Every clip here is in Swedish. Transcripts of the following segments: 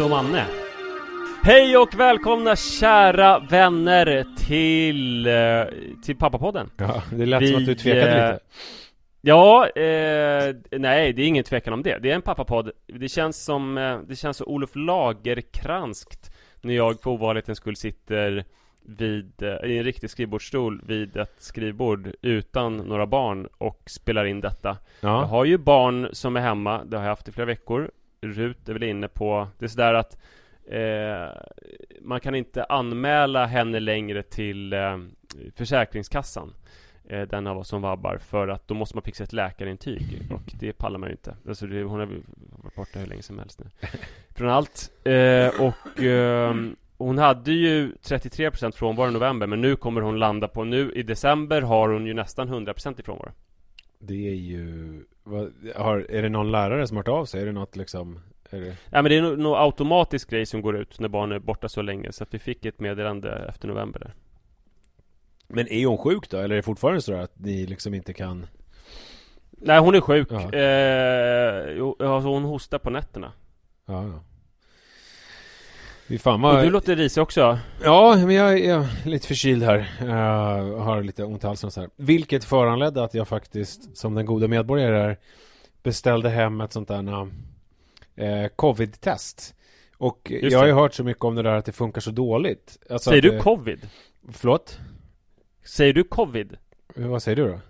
Nisse och Manne. Hej och välkomna kära vänner till, eh, till Pappapodden. Ja, det lät Vi, som att du tvekade lite. Ja, eh, nej det är ingen tvekan om det. Det är en pappapodd. Det känns som, eh, det känns så Olof Lagerkranskt när jag för ovanlighetens skull sitter vid, eh, i en riktig skrivbordsstol vid ett skrivbord utan några barn och spelar in detta. Ja. Jag har ju barn som är hemma, det har jag haft i flera veckor. Rut är väl inne på, det är sådär att eh, man kan inte anmäla henne längre till eh, Försäkringskassan eh, Den av oss som vabbar för att då måste man fixa ett läkarintyg och det pallar man ju inte. Alltså det, Hon har varit borta hur länge som helst nu. Från allt eh, och eh, hon hade ju 33% frånvaro i november men nu kommer hon landa på Nu i december har hon ju nästan 100% i frånvaro. Det är ju vad, har, Är det någon lärare som har hört av sig? Är det något liksom är det... Ja men det är nog no automatisk grej som går ut när barn är borta så länge Så att vi fick ett meddelande efter november där Men är hon sjuk då? Eller är det fortfarande så att ni liksom inte kan Nej hon är sjuk Ja. eh, alltså hon hostar på nätterna Ja, ja Fan Och vad... du låter risig också Ja, men jag, är lite förkyld här. Jag har lite ont i halsen och så här. Vilket föranledde att jag faktiskt, som den goda medborgare är, beställde hem ett sånt där eh, covid-test. Och Just jag har ju hört så mycket om det där att det funkar så dåligt. Alltså Säger att du covid? Förlåt? Säger du covid? Vad säger du då?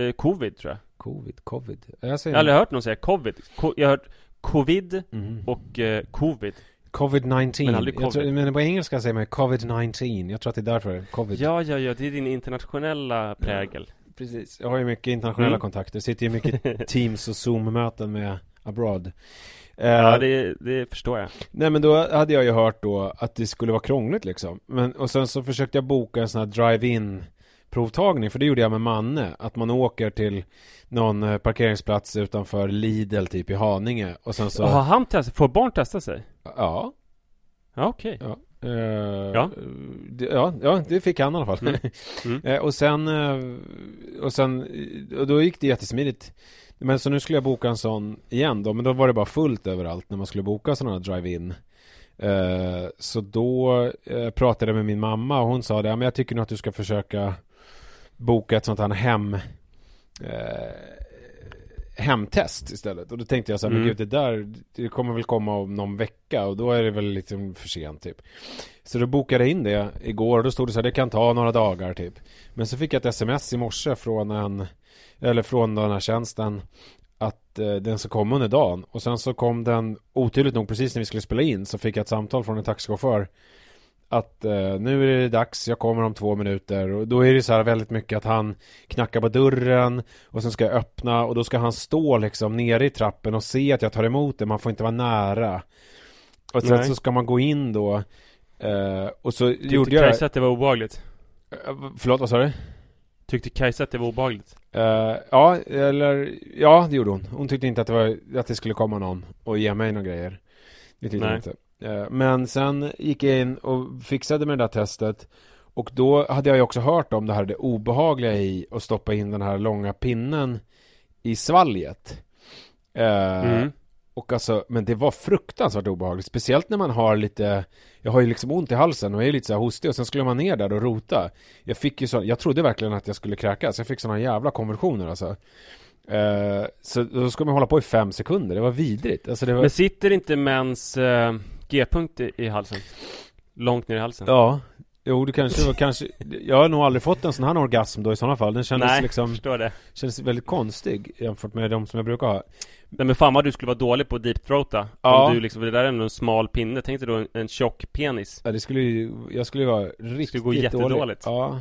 Eh, covid tror jag Covid, covid. Jag Jag har aldrig hört någon säga covid Ko- Jag har hört covid mm. och eh, covid Covid-19. Men tror, men på engelska säger man covid-19. Jag tror att det är därför. Covid. Ja, ja, ja, det är din internationella prägel Precis. Jag har ju mycket internationella Mm. kontakter. Sitter ju mycket Teams och Zoom-möten med abroad. Eh, Ja, det, det förstår jag Nej men då hade jag ju hört då att det skulle vara krångligt liksom. Men, och sen så försökte jag boka en sån här drive-in provtagning, för det gjorde jag med Manne. Att man åker till någon eh, parkeringsplats utanför Lidl typ i Haninge. Och sen så... Har han testat? Får barn testa sig? Ja. Ja, okej Ja. Eh, Ja. ja. Ja, det fick han i alla fall. Mm. Mm. Eh, och sen, och sen, och då gick det jättesmidigt. Men så nu skulle jag boka en sån igen då, men då var det bara fullt överallt när man skulle boka sådana drive-in. Eh, så då eh, pratade jag med min mamma och hon sa det, ja, men jag tycker nog att du ska försöka boka ett sånt här hem eh, hemtest istället. Och då tänkte jag så här, men Mm. gud det där, det kommer väl komma om någon vecka och då är det väl liksom för sent typ. Så då bokade jag in det igår och då stod det så här, det kan ta några dagar typ. Men så fick jag ett sms i morse från en, eller från den här tjänsten att eh, den ska komma under dagen. Och sen så kom den otydligt nog precis när vi skulle spela in så fick jag ett samtal från en taxichaufför att eh, nu är det dags, jag kommer om två minuter och då är det så här väldigt mycket att han knackar på dörren och sen ska jag öppna och då ska han stå liksom nere i trappen och se att jag tar emot det, man får inte vara nära. Och sen Nej. så ska man gå in då eh, och så Tyckte gjorde jag Kajsa att det var obehagligt? Eh, Förlåt, vad sa du? Tyckte Kajsa att det var obehagligt? Eh, ja, eller ja, det gjorde hon. Hon tyckte inte att det, var, att det skulle komma någon och ge mig några grejer. Det tyckte hon Nej. inte. Eh, men sen gick jag in och fixade med det där testet. Och då hade jag ju också hört om det här det obehagliga i att stoppa in den här långa pinnen i svalget. Eh, Mm. Och alltså, men det var fruktansvärt obehagligt. Speciellt när man har lite Jag har ju liksom ont i halsen och är lite så här hostig och sen skulle man ner där och rota Jag fick ju så, jag trodde verkligen att jag skulle kräkas Jag fick såna jävla konvulsioner alltså eh, Så då ska man hålla på i fem sekunder, det var vidrigt alltså det var... Men sitter inte mäns eh, G-punkt i, i halsen? Långt ner i halsen? Ja Jo, det kanske var kanske Jag har nog aldrig fått en sån här orgasm då i sådana fall Den kändes Nej, liksom förstår det Kändes väldigt konstig jämfört med de som jag brukar ha Nej men fan vad du skulle vara dålig på deep throata Ja. Om du liksom, det där är ändå en smal pinne Tänk dig då en, en tjock penis Ja, det skulle ju, jag skulle ju vara riktigt gå jättedåligt. dålig. Ja.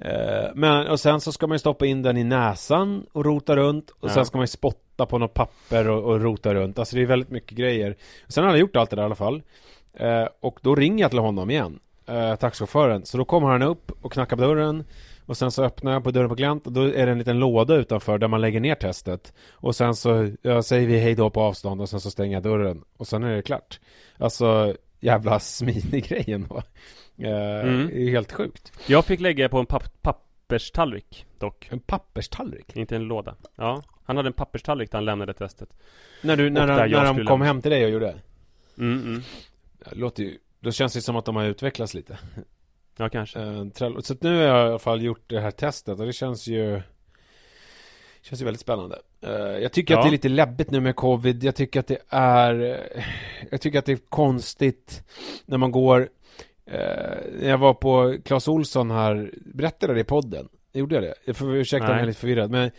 Eh, Men, och sen så ska man ju stoppa in den i näsan och rota runt Och Ja. sen ska man ju spotta på något papper och, och rota runt. Alltså det är väldigt mycket grejer. Sen har han gjort allt det där i alla fall. Eh, Och då ringer jag till honom igen eh, Taxichauffören. Så då kommer han upp och knackar på dörren Och sen så öppnar jag på dörren på glänt och då är det en liten låda utanför där man lägger ner testet. Och sen så ja, säger vi hej då på avstånd och sen så stänger jag dörren. Och sen är det klart. Alltså jävla smidig grej ändå eh, Mm. Det är helt sjukt Jag fick lägga på en papp papperstallrik dock En papperstallrik? Inte en låda Ja, han hade en papperstallrik där han lämnade testet När, du, när, där när, de kom hem till dig och gjorde det? Mm, mm. Det låter ju Då känns det som att de har utvecklats lite Ja kanske Eh. Så nu har jag i alla fall gjort det här testet och det känns ju Känns ju väldigt spännande. Uh, jag tycker Ja. att det är lite läbbigt nu med covid. Jag tycker att det är... eh, Jag tycker att det är konstigt när man går... Uh, när jag var på Clas Olsson här, berättade det i podden? Gjorde jag det? Jag får ursäkta om jag är lite förvirrad, men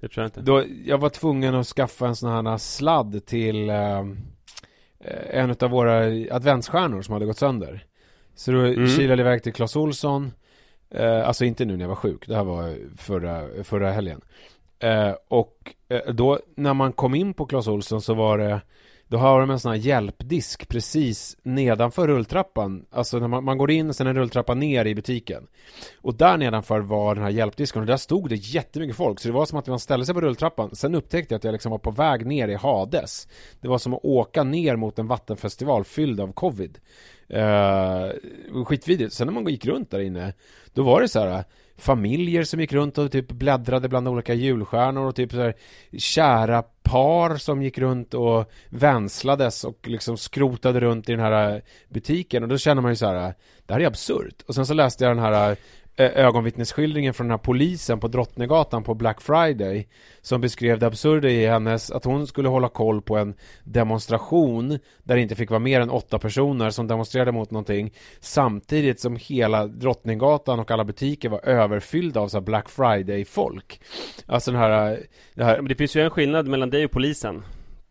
Det tror jag inte. då, jag var tvungen att skaffa en sån här sladd till eh, eh, en av våra adventsstjärnor som hade gått sönder. Så då Mm. kilade jag iväg till Clas Olsson, eh, alltså inte nu när jag var sjuk, det här var förra, förra helgen. Eh, och eh, då när man kom in på Clas Olsson så var det då har de en sån här hjälpdisk precis nedanför rulltrappan. Alltså när man, man går in och sen en rulltrappa ner i butiken. Och där nedanför var den här hjälpdisken och där stod det jättemycket folk. Så det var som att man ställde sig på rulltrappan. Sen upptäckte jag att jag liksom var på väg ner i Hades. Det var som att åka ner mot en vattenfestival fylld av covid. Uh, Skitvidrigt. Sen när man gick runt där inne Då var det så här familjer som gick runt och typ bläddrade bland olika julstjärnor och typ så här kära par som gick runt och vänslades och liksom skrotade runt i den här butiken. Och då känner man ju så här det här är absurt. Och sen så läste jag den här ögonvittnesskildringen från den här polisen på Drottninggatan på Black Friday som beskrev det absurda i hennes att hon skulle hålla koll på en demonstration där det inte fick vara mer än åtta personer som demonstrerade mot någonting samtidigt som hela Drottninggatan och alla butiker var överfyllda av så Black Friday-folk. Alltså den här, det här Men det finns ju en skillnad mellan dig och polisen.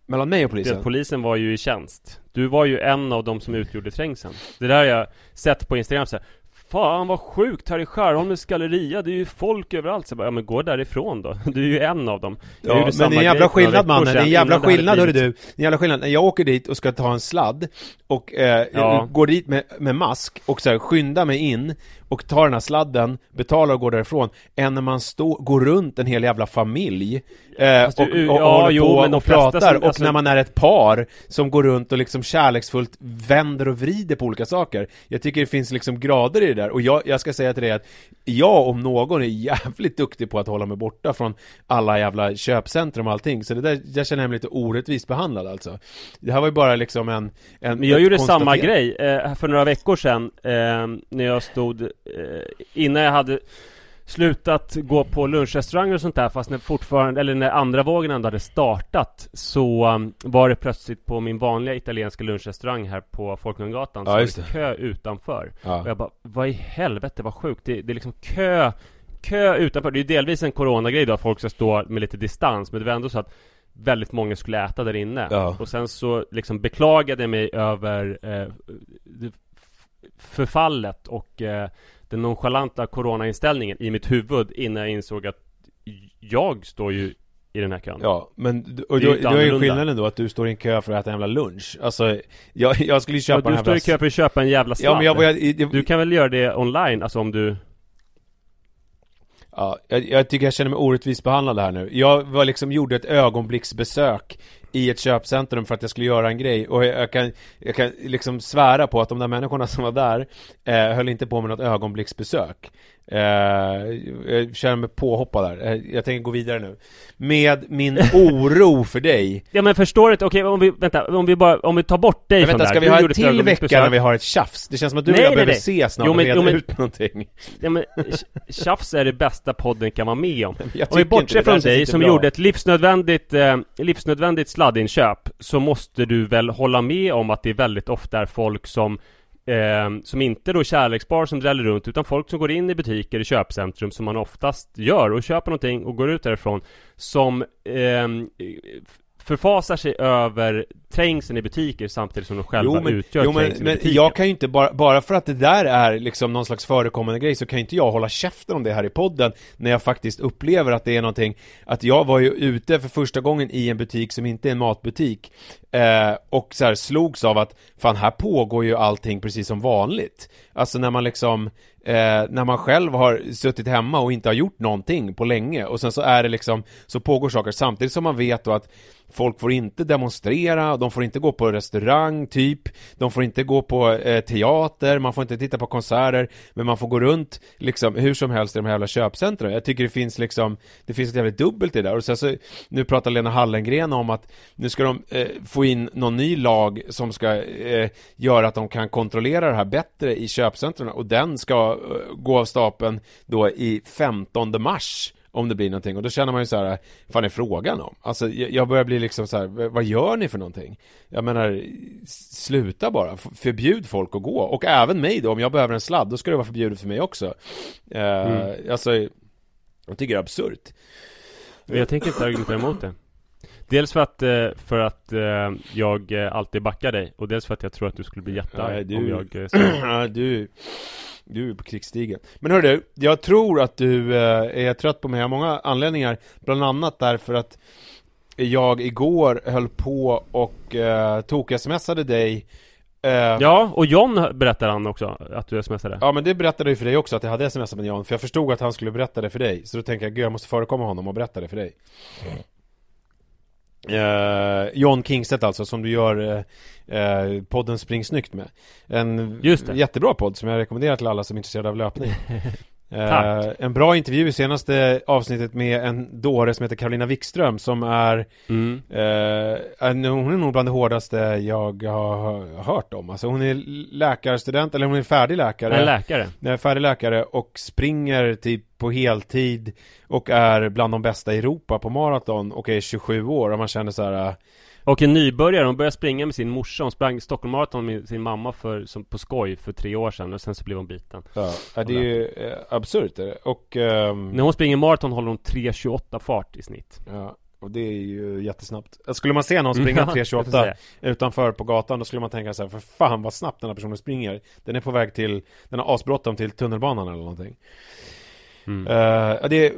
mellan mig och Det polisen. att polisen var ju i tjänst. Du var ju en av de som utgjorde trängseln. Det där har jag sett på Instagram så här. Fan vad sjukt här i Skärholmens galleria, det är ju folk överallt. Så jag bara, ja men gå därifrån då. Du är ju en av dem. Jag Ja, men det är en jävla skillnad mannen, det är en jävla skillnad hörru du. Det är en jävla skillnad. När jag åker dit och ska ta en sladd och eh, Ja. går dit med, med mask och så här, skyndar mig in och tar den här sladden, betalar och går därifrån, än när man står, går runt en hel jävla familj eh, Fast du- och, och, ja, och håller jo, på och pratar som- och alltså- när man är ett par som går runt och liksom kärleksfullt vänder och vrider på olika saker. Jag tycker det finns liksom grader i det där och jag, jag ska säga till dig att jag om någon är jävligt duktig på att hålla mig borta från alla jävla köpcentrum och allting så det där, jag känner mig lite orättvist behandlad alltså. Det här var ju bara liksom en, en Men jag gjorde samma grej eh, för några veckor sedan eh, När jag stod eh, Innan jag hade Slutat gå på lunchrestauranger och sånt där fast när fortfarande Eller när andra vågen ändå hade startat Så um, var det plötsligt på min vanliga italienska lunchrestaurang här på Folkungagatan Ja, Så var det kö utanför. Och Ja. jag bara Vad i helvete vad sjukt. Det, det är liksom kö Kö utanför. Det är ju delvis en coronagrej då att folk ska stå med lite distans Men det var ändå så att Väldigt många skulle äta där inne. Ja. Och sen så liksom beklagade jag mig över eh, Förfallet och eh, Den nonchalanta coronainställningen i mitt huvud Innan jag insåg att Jag står ju i den här kön. Ja, men och Det är då, då är ju skillnaden då att du står i en kö för att äta en jävla lunch. Alltså, jag, jag skulle ju Ja, köpa du står i kö för att köpa en jävla sladd Ja men jag jag, jag, Du kan väl göra det online, alltså om du Ja, jag, jag tycker jag känner mig orättvist behandlad här nu. Jag var liksom, gjorde ett ögonblicksbesök i ett köpcentrum för att jag skulle göra en grej och jag, jag kan, jag kan liksom svära på att de där människorna som var där eh, höll inte på med något ögonblicksbesök. Eh, jag känner mig påhoppad där. Eh, jag tänker gå vidare nu. Med min oro för dig. Ja men förstår du okej om vi, vänta, om vi bara, om vi tar bort dig Men från vänta, det ska här. vi ha en till vecka när vi har ett tjafs? Det känns som att du och Nej, jag nej, behöver nej. ses snart Jo, och men- reda jo, men- ut någonting. Ja men tj- tjafs är det bästa podden kan vara med om Om vi bortser där från dig som bra. gjorde ett livsnödvändigt, eh, livsnödvändigt sladdinköp Så måste du väl hålla med om att det väldigt ofta är folk som eh, Som inte då är kärlekspar som dräller runt utan folk som går in i butiker i köpcentrum som man oftast gör och köper någonting och går ut därifrån Som eh, förfasar sig över trängseln i butiker samtidigt som de själva Jo men, utgör jo, men, trängseln i men butiken. jag kan ju inte bara, bara för att det där är liksom någon slags förekommande grej så kan ju inte jag hålla käften om det här i podden när jag faktiskt upplever att det är någonting att jag var ju ute för första gången i en butik som inte är en matbutik eh, och så här slogs av att fan här pågår ju allting precis som vanligt. Alltså när man liksom eh, när man själv har suttit hemma och inte har gjort någonting på länge och sen så är det liksom så pågår saker samtidigt som man vet då att Folk får inte demonstrera, de får inte gå på restaurang, typ. De får inte gå på eh, teater, man får inte titta på konserter. Men man får gå runt liksom hur som helst i de här jävla köpcentren. Jag tycker det finns liksom Det finns ett jävligt dubbelt i det där. Och sen så Nu pratar Lena Hallengren om att Nu ska de eh, få in någon ny lag som ska eh, Göra att de kan kontrollera det här bättre i köpcentren och den ska eh, gå av stapeln då i 15 mars. Om det blir någonting och då känner man ju så här Fan är frågan om? Alltså jag börjar bli liksom så här Vad gör ni för någonting? Jag menar Sluta bara, förbjud folk att gå och även mig då om jag behöver en sladd Då ska det vara förbjudet för mig också eh, Mm. Alltså Jag tycker det är absurt Jag tänker inte argumentera emot det. Dels för att, eh, för att eh, jag eh, alltid backar dig och dels för att jag tror att du skulle bli jättearg du- om jag Ja, du, du är på krigsstigen. Men hör du, jag tror att du är trött på mig av många anledningar. Bland annat därför att jag igår höll på och eh, tok-smsade dig. Eh, ja. Och John berättar han också att du smsade. ja, men det berättade ju för dig också att jag hade smsat med Jan. För jag förstod att han skulle berätta det för dig. Så då tänkte jag, gud jag måste förekomma honom och berätta det för dig. Eh, John Kingstedt alltså, som du gör eh, eh, podden Spring Snyggt med. En jättebra podd som jag rekommenderar till alla som är intresserade av löpning. Eh, Tack. en bra intervju i senaste avsnittet med en dåre som heter Carolina Wikström som är Mm. eh, Hon är nog bland det hårdaste jag har hört om. Alltså hon är läkarstudent, eller hon är färdig läkare. En läkare. Är färdig läkare och springer typ på heltid och är bland de bästa i Europa på maraton och är 27 år och man känner så här. Och en nybörjare, hon började springa med sin morsa, hon sprang Stockholm Marathon med sin mamma för, som, på skoj för tre år sedan och sen så blev hon biten. Ja, ja, det är ju eh, absurt är det. och ehm, När hon springer maraton håller hon 3.28 fart i snitt. ja, och det är ju jättesnabbt. Skulle man se någon springa Mm, Ja, jag får 3.28 säga. utanför på gatan då skulle man tänka så här, för fan vad snabbt den här personen springer. Den är på väg till, den har asbråttom till tunnelbanan eller någonting. Mm. Ja, det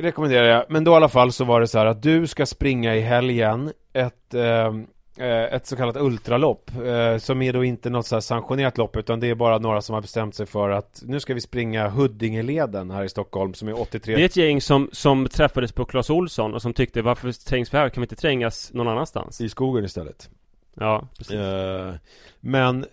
rekommenderar jag. Men då i alla fall så var det så här att du ska springa i helgen ett, eh, ett så kallat ultralopp. eh, som är då inte något så här sanktionerat lopp utan det är bara några som har bestämt sig för att nu ska vi springa Huddingeleden här i Stockholm som är 83 Det är ett gäng som, som träffades på Clas Olsson och som tyckte varför trängs vi här? Kan vi inte trängas någon annanstans? i skogen istället. Ja, precis. Men,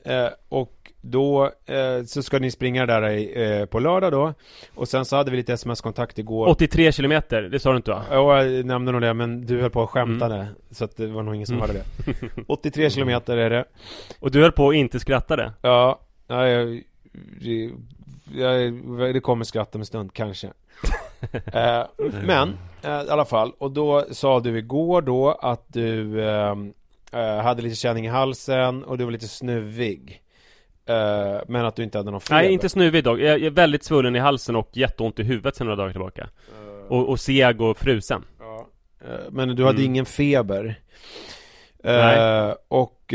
och då eh, så ska ni springa där eh, på lördag då. Och sen så hade vi lite sms-kontakt igår. 83 kilometer, det sa du inte va? Ja, jag nämnde nog det, men du höll på att skämta Så att det var nog ingen som Mm. hörde det 83 kilometer är det Och du höll på att inte skrattade? Ja, ja jag, det, jag, det kommer skratt om en stund, kanske eh, Men, eh, i alla fall, och då sa du igår då att du eh, eh, hade lite känning i halsen och du var lite snuvig eh, Men att du inte hade någon feber Nej, inte snuvig dock. Jag är väldigt svullen i halsen och jätteont i huvudet sedan några dagar tillbaka. Och, och seg och frusen. Ja. Eh, Men du hade Mm. ingen feber Nej. Och,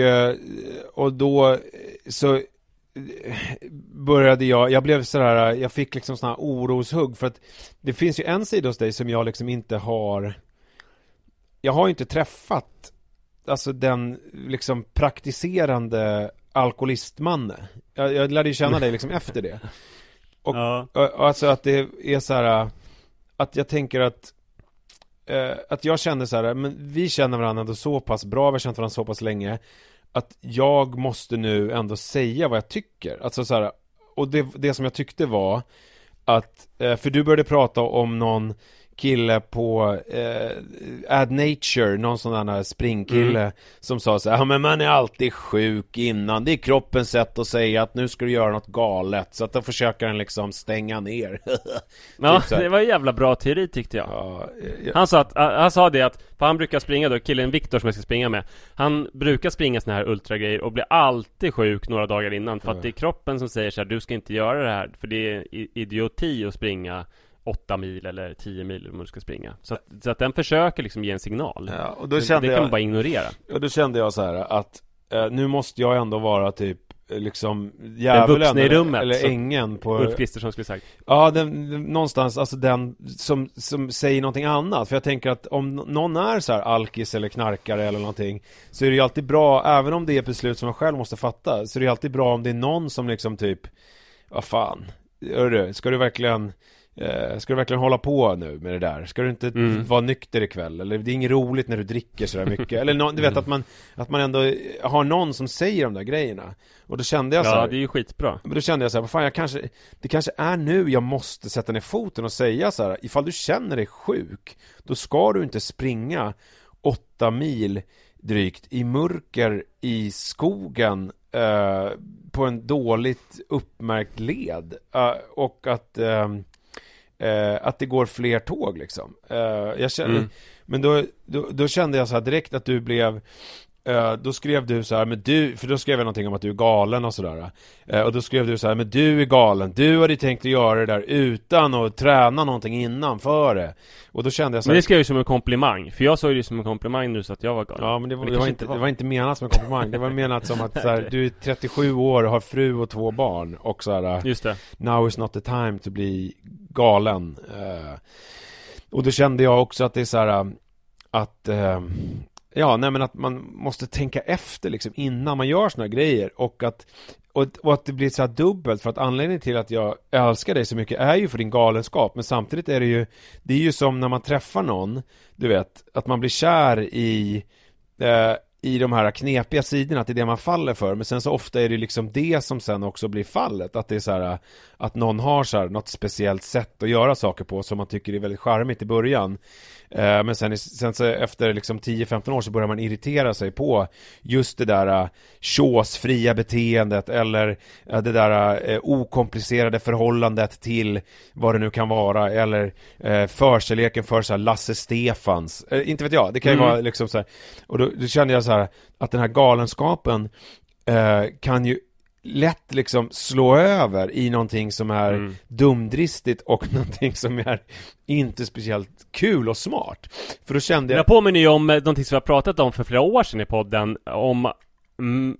och då så började jag, jag blev sådär, jag fick liksom sådana här oroshugg för att det finns ju en sida hos dig som jag liksom inte har Jag har ju inte träffat Alltså den liksom praktiserande alkoholistmanne. Jag, jag lärde ju känna dig liksom efter det. Och- ja. Och- Alltså att det är så här Att jag tänker att eh, Att jag känner så här, men vi känner varandra ändå så pass bra, vi har känt varandra så pass länge Att jag måste nu ändå säga vad jag tycker. Alltså så här, Och det, det som jag tyckte var Att, eh, för du började prata om någon kille på eh, Ad Nature, någon sån där springkille Mm. som sa så här, ja men man är alltid sjuk innan, det är kroppens sätt att säga att nu ska du göra något galet, så att då försöker den liksom stänga ner. Ja, Typ så här. det var en jävla bra teori tyckte jag. ja, ja, Han sa att, han sa det att, för han brukar springa då, killen Viktor som jag ska springa med Han brukar springa såna här ultragrejer och blir alltid sjuk några dagar innan För att det är kroppen som säger så här, du ska inte göra det här För det är idioti att springa 8 mil eller 10 mil om du ska springa. Så att, så att den försöker liksom ge en signal. Ja, och då det, kände det kan man bara ignorera. Och då kände jag så här att eh, nu måste jag ändå vara typ eh, liksom djävulen i eller, rummet, eller så- ängeln på Ulf Kristersson skulle sagt. Ja, den, den- någonstans, alltså den som, som säger någonting annat. För jag tänker att om någon är så här alkis eller knarkare eller någonting Så är det ju alltid bra, även om det är ett beslut som man själv måste fatta Så är det ju alltid bra om det är någon som liksom typ Vad fan, hörru, ska du verkligen eh, Ska du verkligen hålla på nu med det där? Ska du inte Mm. vara nykter ikväll? Eller det är inget roligt när du dricker sådär mycket Eller nå- du vet att man, att man ändå har någon som säger de där grejerna Och då kände jag så Ja, det är ju skitbra men då kände jag så här, vad fan jag kanske Det kanske är nu jag måste sätta ner foten och säga så här Ifall du känner dig sjuk Då ska du inte springa åtta mil drygt i mörker i skogen eh, På en dåligt uppmärkt led Eh, Och att ehm, eh, att det går fler tåg liksom. Eh, jag känner, Mm. Men då, då, då kände jag så här direkt att du blev då skrev du så här, men du, för då skrev jag någonting om att du är galen och sådär. Eh, Och då skrev du så här, men du är galen, du hade tänkt att göra det där utan att träna någonting innan för det. Och då kände jag så Men här, det skrev jag ju som en komplimang, för jag såg det som en komplimang du sa att jag var galen. Ja men det var, Men det, var kanske inte, inte det var inte menat som en komplimang, det var menat som att så här, du är 37 år, har fru och två barn och så här, Just det. Now is not the time to bli galen. Eh, Och då kände jag också att det är så här Att eh, Ja, nej men att man måste tänka efter liksom innan man gör sådana här grejer. Och att och, och att det blir så här dubbelt för att anledningen till att jag älskar dig så mycket är ju för din galenskap. Men samtidigt är det ju Det är ju som när man träffar någon Du vet, att man blir kär i eh, i de här knepiga sidorna, att det är det man faller för. Men sen så ofta är det liksom det som sen också blir fallet. Att det är så här Att någon har så här något speciellt sätt att göra saker på som man tycker är väldigt charmigt i början. Men sen, sen så efter liksom 10-15 år så börjar man irritera sig på Just det där tjåsfria beteendet eller eh, det där eh, okomplicerade förhållandet till vad det nu kan vara eller eh, förkärleken för så här Lasse Stefans, eh, inte vet jag, det kan ju Mm. vara liksom så här, och då, då kände jag så här att den här galenskapen eh, kan ju lätt liksom slå över i någonting som är Mm. dumdristigt och någonting som är inte speciellt kul och smart. För då kände Jag jag, påminner ju om eh, någonting som vi har pratat om för flera år sedan i podden Om mm,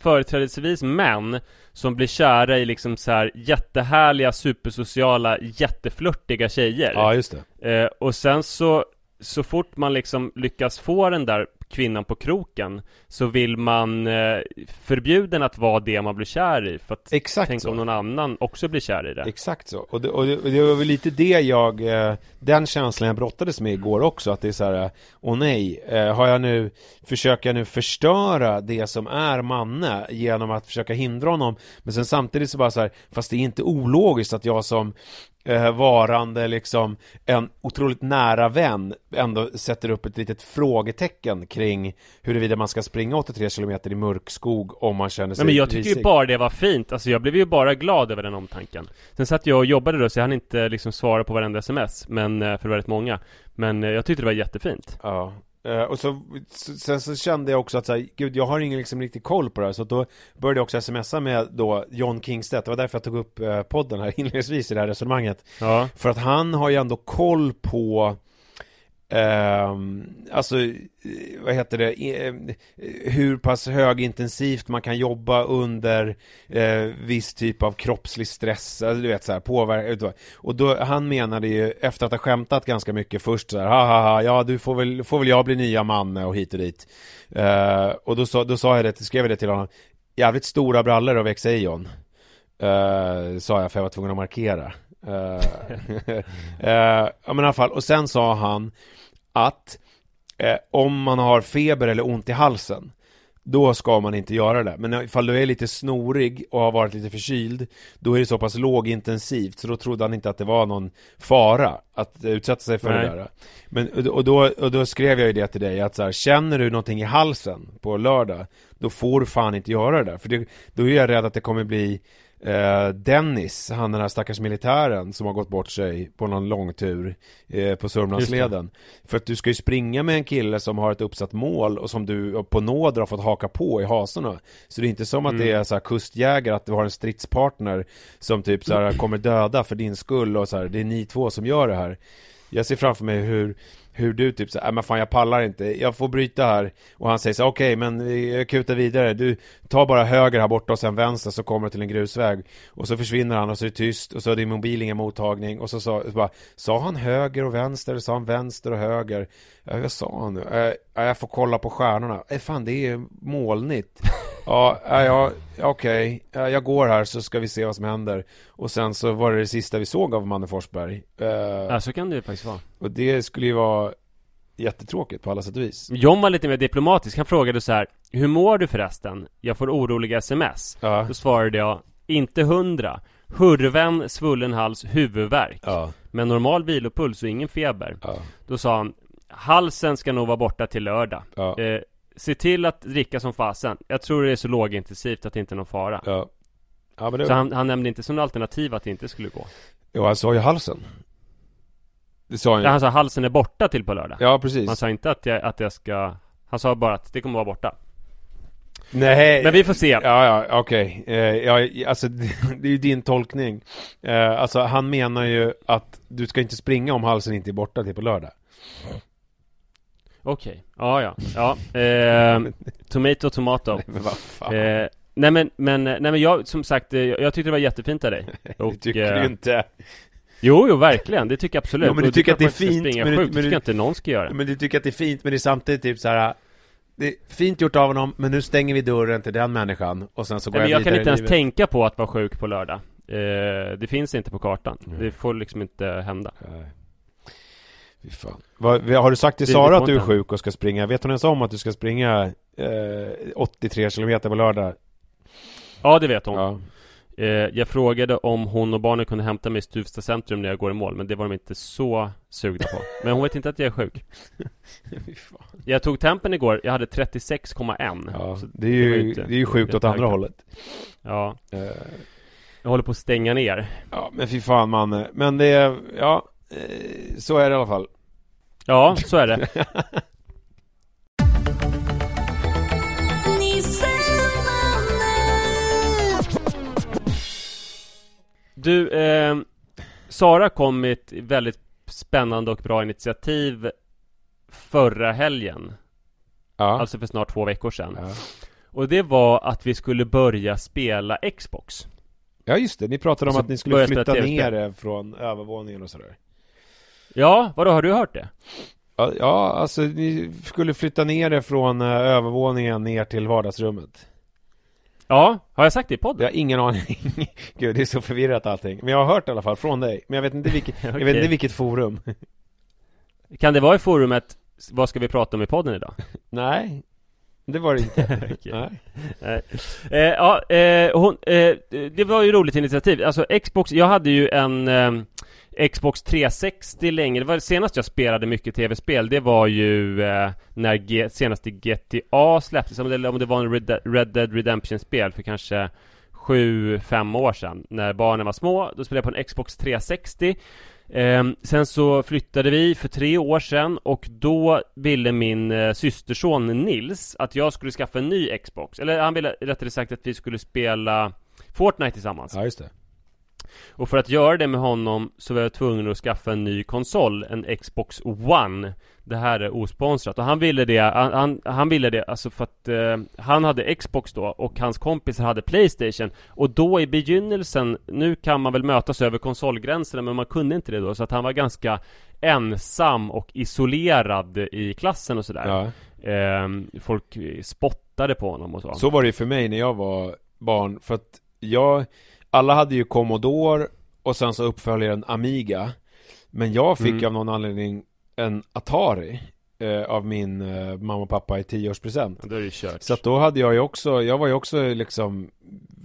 företrädesvis män som blir kära i liksom så här jättehärliga, supersociala, jätteflörtiga tjejer ja just det. eh, Och sen så, så fort man liksom lyckas få den där kvinnan på kroken Så vill man eh, förbjuda den att vara det man blir kär i För att Exakt tänk så. om någon annan också blir kär i det. Exakt så, och det, och det, och det var väl lite det jag, eh, den känslan jag brottades med igår också, att det är så här, eh, åh nej, eh, har jag nu, försöker jag nu förstöra det som är Manne genom att försöka hindra honom, men sen samtidigt så bara så här, fast det är inte ologiskt att jag som eh, varande liksom en otroligt nära vän ändå sätter upp ett litet frågetecken kring huruvida man ska springa 83 km i mörk skog om man känner sig Nej men jag tycker ju risig. bara det var fint, alltså jag blev ju bara glad över den omtanken. Sen satt jag och jobbade då så jag hann inte liksom svara på varenda sms Men, eh, för väldigt många. Men eh, jag tyckte det var jättefint. Ja, eh, och så, så- sen så kände jag också att så här, gud jag har ingen liksom riktig koll på det här så då började jag också smsa med då John Kingstedt, det var därför jag tog upp eh, podden här inledningsvis i det här resonemanget. Ja. För att han har ju ändå koll på Ehm, alltså, vad heter det, eh, hur pass högintensivt man kan jobba under eh, viss typ av kroppslig stress, alltså, du vet så här, påverka, och då, han menade ju, efter att ha skämtat ganska mycket först så här, ha ha ha, ja du får väl, får väl jag bli nya man eh, och hit och dit. Eh, och då, sa- då sa jag det, skrev jag det till honom, jävligt stora brallor av John. Eh, sa jag för jag var tvungen att markera. Eh, eh, ja men i alla fall, och sen sa han att eh, om man har feber eller ont i halsen då ska man inte göra det. Men ifall du är lite snorig och har varit lite förkyld Då är det så pass lågintensivt så då trodde han inte att det var någon fara Att utsätta sig för Nej. det där Men och då, och då skrev jag ju det till dig att så här, Känner du någonting i halsen på lördag Då får du fan inte göra det där För det, då är jag rädd att det kommer bli eh, Dennis, han den här stackars militären som har gått bort sig på någon långtur eh, på Sörmlandsleden. För att du ska ju springa med en kille som har ett uppsatt mål och som du på nåder har fått haka på i hasorna. Så det är inte som att det är så här kustjägare, att du har en stridspartner som typ så här kommer döda för din skull och så här, det är ni två som gör det här. Jag ser framför mig hur hur du typ såhär, äh, men fan jag pallar inte, jag får bryta här. Och han säger så okej men jag kutar vidare, du tar bara höger här borta och sen vänster så kommer du till en grusväg. Och så försvinner han och så är det tyst och så är din mobil ingen mottagning. Och så sa, så bara, sa han höger och vänster, sa han vänster och höger? Ja, Vad sa han nu? Äh, ja, jag får kolla på stjärnorna, äh, fan det är molnigt Ja, ja, ja okej, ja, jag går här så ska vi se vad som händer Och sen så var det det sista vi såg av Manne Forsberg Eh, Ja så kan det ju faktiskt vara och det skulle ju vara jättetråkigt på alla sätt och vis. John var lite mer diplomatisk, han frågade så här Hur mår du förresten? Jag får oroliga sms Ja. Då svarade jag Inte hundra Hurven, svullen hals, huvudvärk Ja. Men normal vilopuls och ingen feber Ja. Då sa han Halsen ska nog vara borta till lördag Ja. eh, Se till att dricka som fasen Jag tror det är så lågintensivt att det inte är någon fara Ja. Ja det... Så han, han nämnde inte som alternativ att det inte skulle gå Jo, han sa ju halsen. Det sa han ju. han sa halsen är borta till på lördag Ja, precis. Han sa inte att jag, att jag ska Han sa bara att det kommer vara borta Nej. Men vi får se Ja, ja, okej. Eh, ja, alltså, det är ju din tolkning. Eh, alltså, han menar ju att du ska inte springa om halsen inte är borta till på lördag. Okej, ja ja, ja eh, Tomato, tomato. Men vad fan. eh, Nej men, men, nej men jag, som sagt, eh, jag tyckte det var jättefint av dig. Det tycker eh, du inte. Jo, jo, verkligen, det tycker jag absolut. Ja, men du Och tycker att det är fint, men du- men det du- tycker jag inte någon ska göra. Men du tycker att det är fint, men det är samtidigt typ så här. Det är fint gjort av honom, men nu stänger vi dörren till den människan och sen så går Nej, men jag jag kan vidare inte ens livet. tänka på att vara sjuk på lördag. Eh, Det finns inte på kartan. Det får liksom inte hända. Nej. Fy fan. Vad, har du sagt till Det- det Sara att du är sjuk och ska springa? Vet hon ens om att du ska springa eh, 83 kilometer på lördag? Ja, det vet hon Ja. eh, Jag frågade om hon och barnen kunde hämta mig i Stuvsta centrum när jag går i mål Men det var de inte så sugna på Men hon vet inte att jag är sjuk. Jag tog tempen igår, jag hade 36,1 Ja, det är ju, inte det är ju sjukt åt andra hållet. Ja, Eh, jag håller på att stänga ner Ja, men fy fan man. Men det är, ja, så är det i alla fall. Ja, så är det Du, eh, Sara kom med ett väldigt spännande och bra initiativ förra helgen Ja. Alltså för snart två veckor sedan ja. Och det var att vi skulle börja spela Xbox ja, just det. Ni pratade om Så att ni skulle flytta ner från övervåningen och sådär. Ja, vadå, har du hört det? Ja, alltså ni skulle flytta ner det från eh, övervåningen ner till vardagsrummet. Ja, har jag sagt det i Jag podden? har ingen aning. Gud, det är så förvirrat allting. Men jag har hört i alla fall från dig. Men jag vet inte vilket, jag vet inte vilket forum. Kan det vara i forumet Vad ska vi prata om i podden idag? Nej, det var det inte. Nej. Nej. Eh, ja, eh, hon, eh, det var ju roligt initiativ. Alltså Xbox, jag hade ju en eh, Xbox 360 länge. Det var det senaste jag spelade mycket tv-spel. Det var ju eh, när G- senaste GTA släpptes. Om det, om det var en Red, Red Dead Redemption-spel för kanske 7-5 år sedan. När barnen var små. Då spelade jag på en Xbox 360. Eh, sen så flyttade vi för tre år sedan och då ville min eh, systerson Nils att jag skulle skaffa en ny Xbox. Eller han ville rättare sagt att vi skulle spela Fortnite tillsammans. Ja, just det. Och för att göra det med honom så var jag tvungen att skaffa en ny konsol, en Xbox One. Det här är osponsrat och han ville det, han, han, han ville det alltså för att eh, han hade Xbox då och hans kompisar hade Playstation. Och då i begynnelsen, nu kan man väl mötas över konsolgränserna men man kunde inte det då så att han var ganska ensam och isolerad i klassen och sådär. Ja. Eh, folk spottade på honom och så. Så var det ju för mig när jag var barn. För att jag, alla hade ju Commodore och sen så uppföljaren Amiga. Men jag fick Mm. av någon anledning en Atari eh, av min eh, mamma och pappa i tioårspresent. Då är det kört. Så att då hade jag ju också, jag var ju också liksom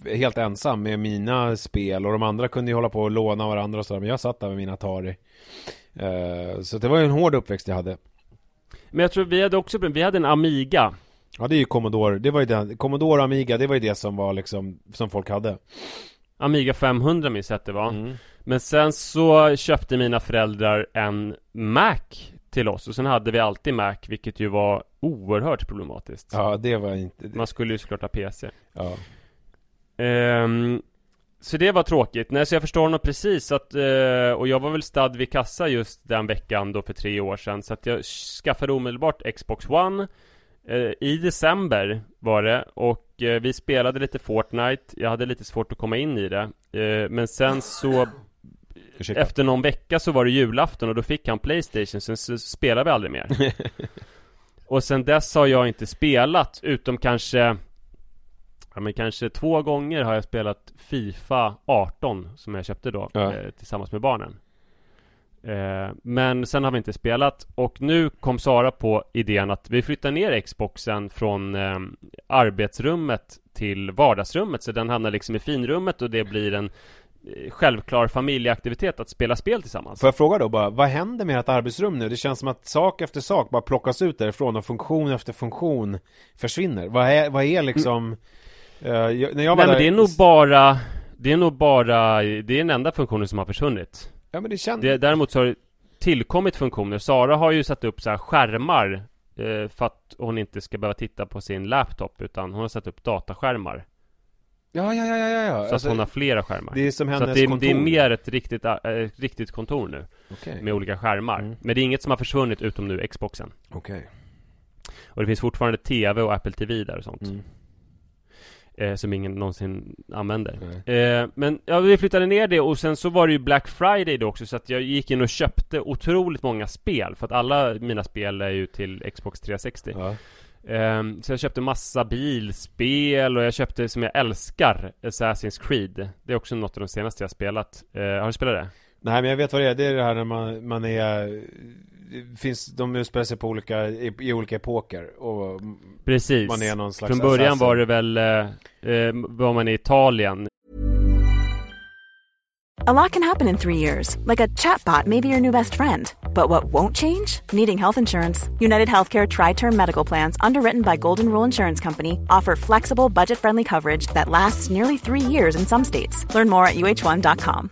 helt ensam med mina spel och de andra kunde ju hålla på och låna varandra och sådär men jag satt där med min Atari. Eh, så det var ju en hård uppväxt jag hade. Men jag tror vi hade också, vi hade en Amiga. Ja det är ju Commodore, det var ju den, Commodore och Amiga det var ju det som var liksom, som folk hade. Amiga 500 minns jag att det var. Mm. Men sen så köpte mina föräldrar en Mac till oss och sen hade vi alltid Mac vilket ju var oerhört problematiskt. Ja det var inte, Man skulle ju såklart ha PC. ja. Ehm, så det var tråkigt. Nej, så jag förstår honom precis att, eh, och jag var väl stadd vid kassa just den veckan då för tre år sedan. Så att jag skaffade omedelbart Xbox One. Eh, I december var det och eh, vi spelade lite Fortnite. Jag hade lite svårt att komma in i det. Eh, men sen så Ursäkta. efter någon vecka så var det julafton och då fick han Playstation, sen så spelade vi aldrig mer Och sen dess har jag inte spelat, utom kanske Ja men kanske två gånger har jag spelat Fifa 18 Som jag köpte då, Ja. eh, tillsammans med barnen eh, Men sen har vi inte spelat Och nu kom Sara på idén att vi flyttar ner Xboxen från eh, arbetsrummet till vardagsrummet Så den hamnar liksom i finrummet och det blir en eh, självklar familjeaktivitet att spela spel tillsammans. Får jag fråga då bara, vad händer med ert arbetsrum nu? Det känns som att sak efter sak bara plockas ut därifrån och funktion efter funktion försvinner. Vad är, vad är liksom... eh, jag, när jag var Nej men där, det är nog bara Det är nog bara Det är den enda funktionen som har försvunnit Ja men det känns... det, Däremot så har det tillkommit funktioner. Sara har ju satt upp så här skärmar eh, för att hon inte ska behöva titta på sin laptop utan hon har satt upp dataskärmar. Ja, ja, ja, ja, ja. Så att hon har flera skärmar. Det är som hennes så att det, är, kontor. det är mer ett riktigt, äh, ett riktigt kontor nu. Okej. Med olika skärmar. Mm. Men det är inget som har försvunnit utom nu Xboxen. Okej. Och det finns fortfarande TV och Apple TV där och sånt. Mm. Eh, som ingen någonsin använder. Eh, men ja, vi flyttade ner det och sen så var det ju Black Friday då också så att jag gick in och köpte otroligt många spel för att alla mina spel är ju till Xbox 360 Ja. eh, Så jag köpte massa bilspel och jag köpte som jag älskar Assassin's Creed Det är också något av de senaste jag spelat eh, Har du spelat det? Nej men jag vet vad det är, det är det här när man, man är finns, de utspelar sig på olika, i, i olika epoker och Precis man är någon slags Från början assassin. var det väl eh, eh, Var man i Italien A lot can happen in three years, like a chatbot may be your new best friend. But what won't change? Needing health insurance. United Healthcare Tri Term Medical Plans, underwritten by Golden Rule Insurance Company, offer flexible, budget friendly coverage that lasts nearly three years in some states. Learn more at uh1.com.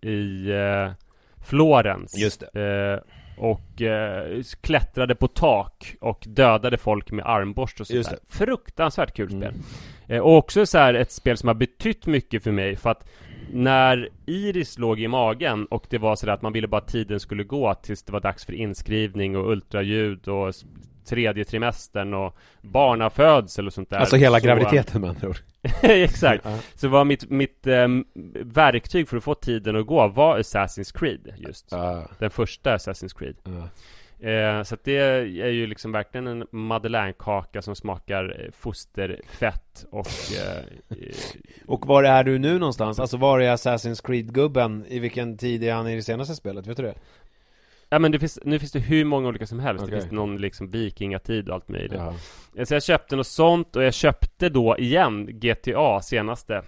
I eh, Florens. Just Eh, och eh, klättrade på tak och dödade folk med armborst och sånt Just där. det. Fruktansvärt kul Mm. spel. Eh, och också så här ett spel som har betytt mycket för mig för att när Iris låg i magen och det var sådär att man ville bara att tiden skulle gå tills det var dags för inskrivning och ultraljud och tredje trimestern och barnafödsel och sånt där. Alltså hela Så- graviditeten med andra ord. Exakt. Så var mitt, mitt ehm, verktyg för att få tiden att gå var Assassin's Creed just. Ja, Den första Assassin's Creed. ja. Eh, så att det är ju liksom verkligen en madeleinekaka som smakar eh, fosterfett och eh, Och var är du nu någonstans? Alltså var är Assassin's Creed-gubben? I vilken tid är han i det senaste spelet? Vet du det? Ja men det finns, nu finns det hur många olika som helst. Okej. Det finns någon liksom vikingatid och allt möjligt. Ja. Eh, Så jag köpte något sånt och jag köpte då igen GTA senaste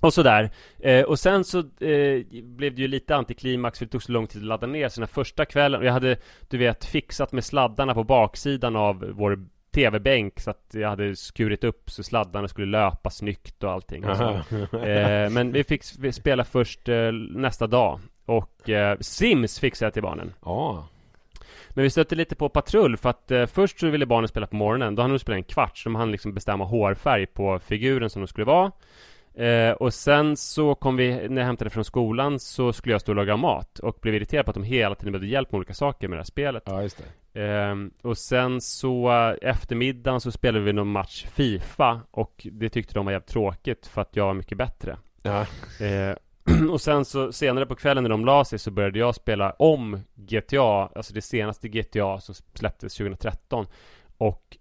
och sådär. Eh, och sen så eh, blev det ju lite antiklimax för det tog så lång tid att ladda ner. Så den här första kvällen, och jag hade du vet fixat med sladdarna på baksidan av vår TV-bänk så att jag hade skurit upp så sladdarna skulle löpa snyggt och allting. Och. Eh, men vi fick spela först eh, nästa dag. Och eh, Sims fixade jag till barnen. Ja. Men vi stötte lite på patrull för att eh, först så ville barnen spela på morgonen. Då hann de spela en kvart. Så de hann liksom bestämma hårfärg på figuren som de skulle vara. Eh, och sen så kom vi, när jag hämtade från skolan så skulle jag stå och laga mat. Och blev irriterad på att de hela tiden behövde hjälp med olika saker med det här spelet. Ja, just det. Ehm, och sen så eh, eftermiddagen så spelade vi någon match Fifa och det tyckte de var jävligt tråkigt för att jag var mycket bättre. Ja. Eh, och sen så senare på kvällen när de la sig så började jag spela om GTA, alltså det senaste GTA som släpptes 2013. Och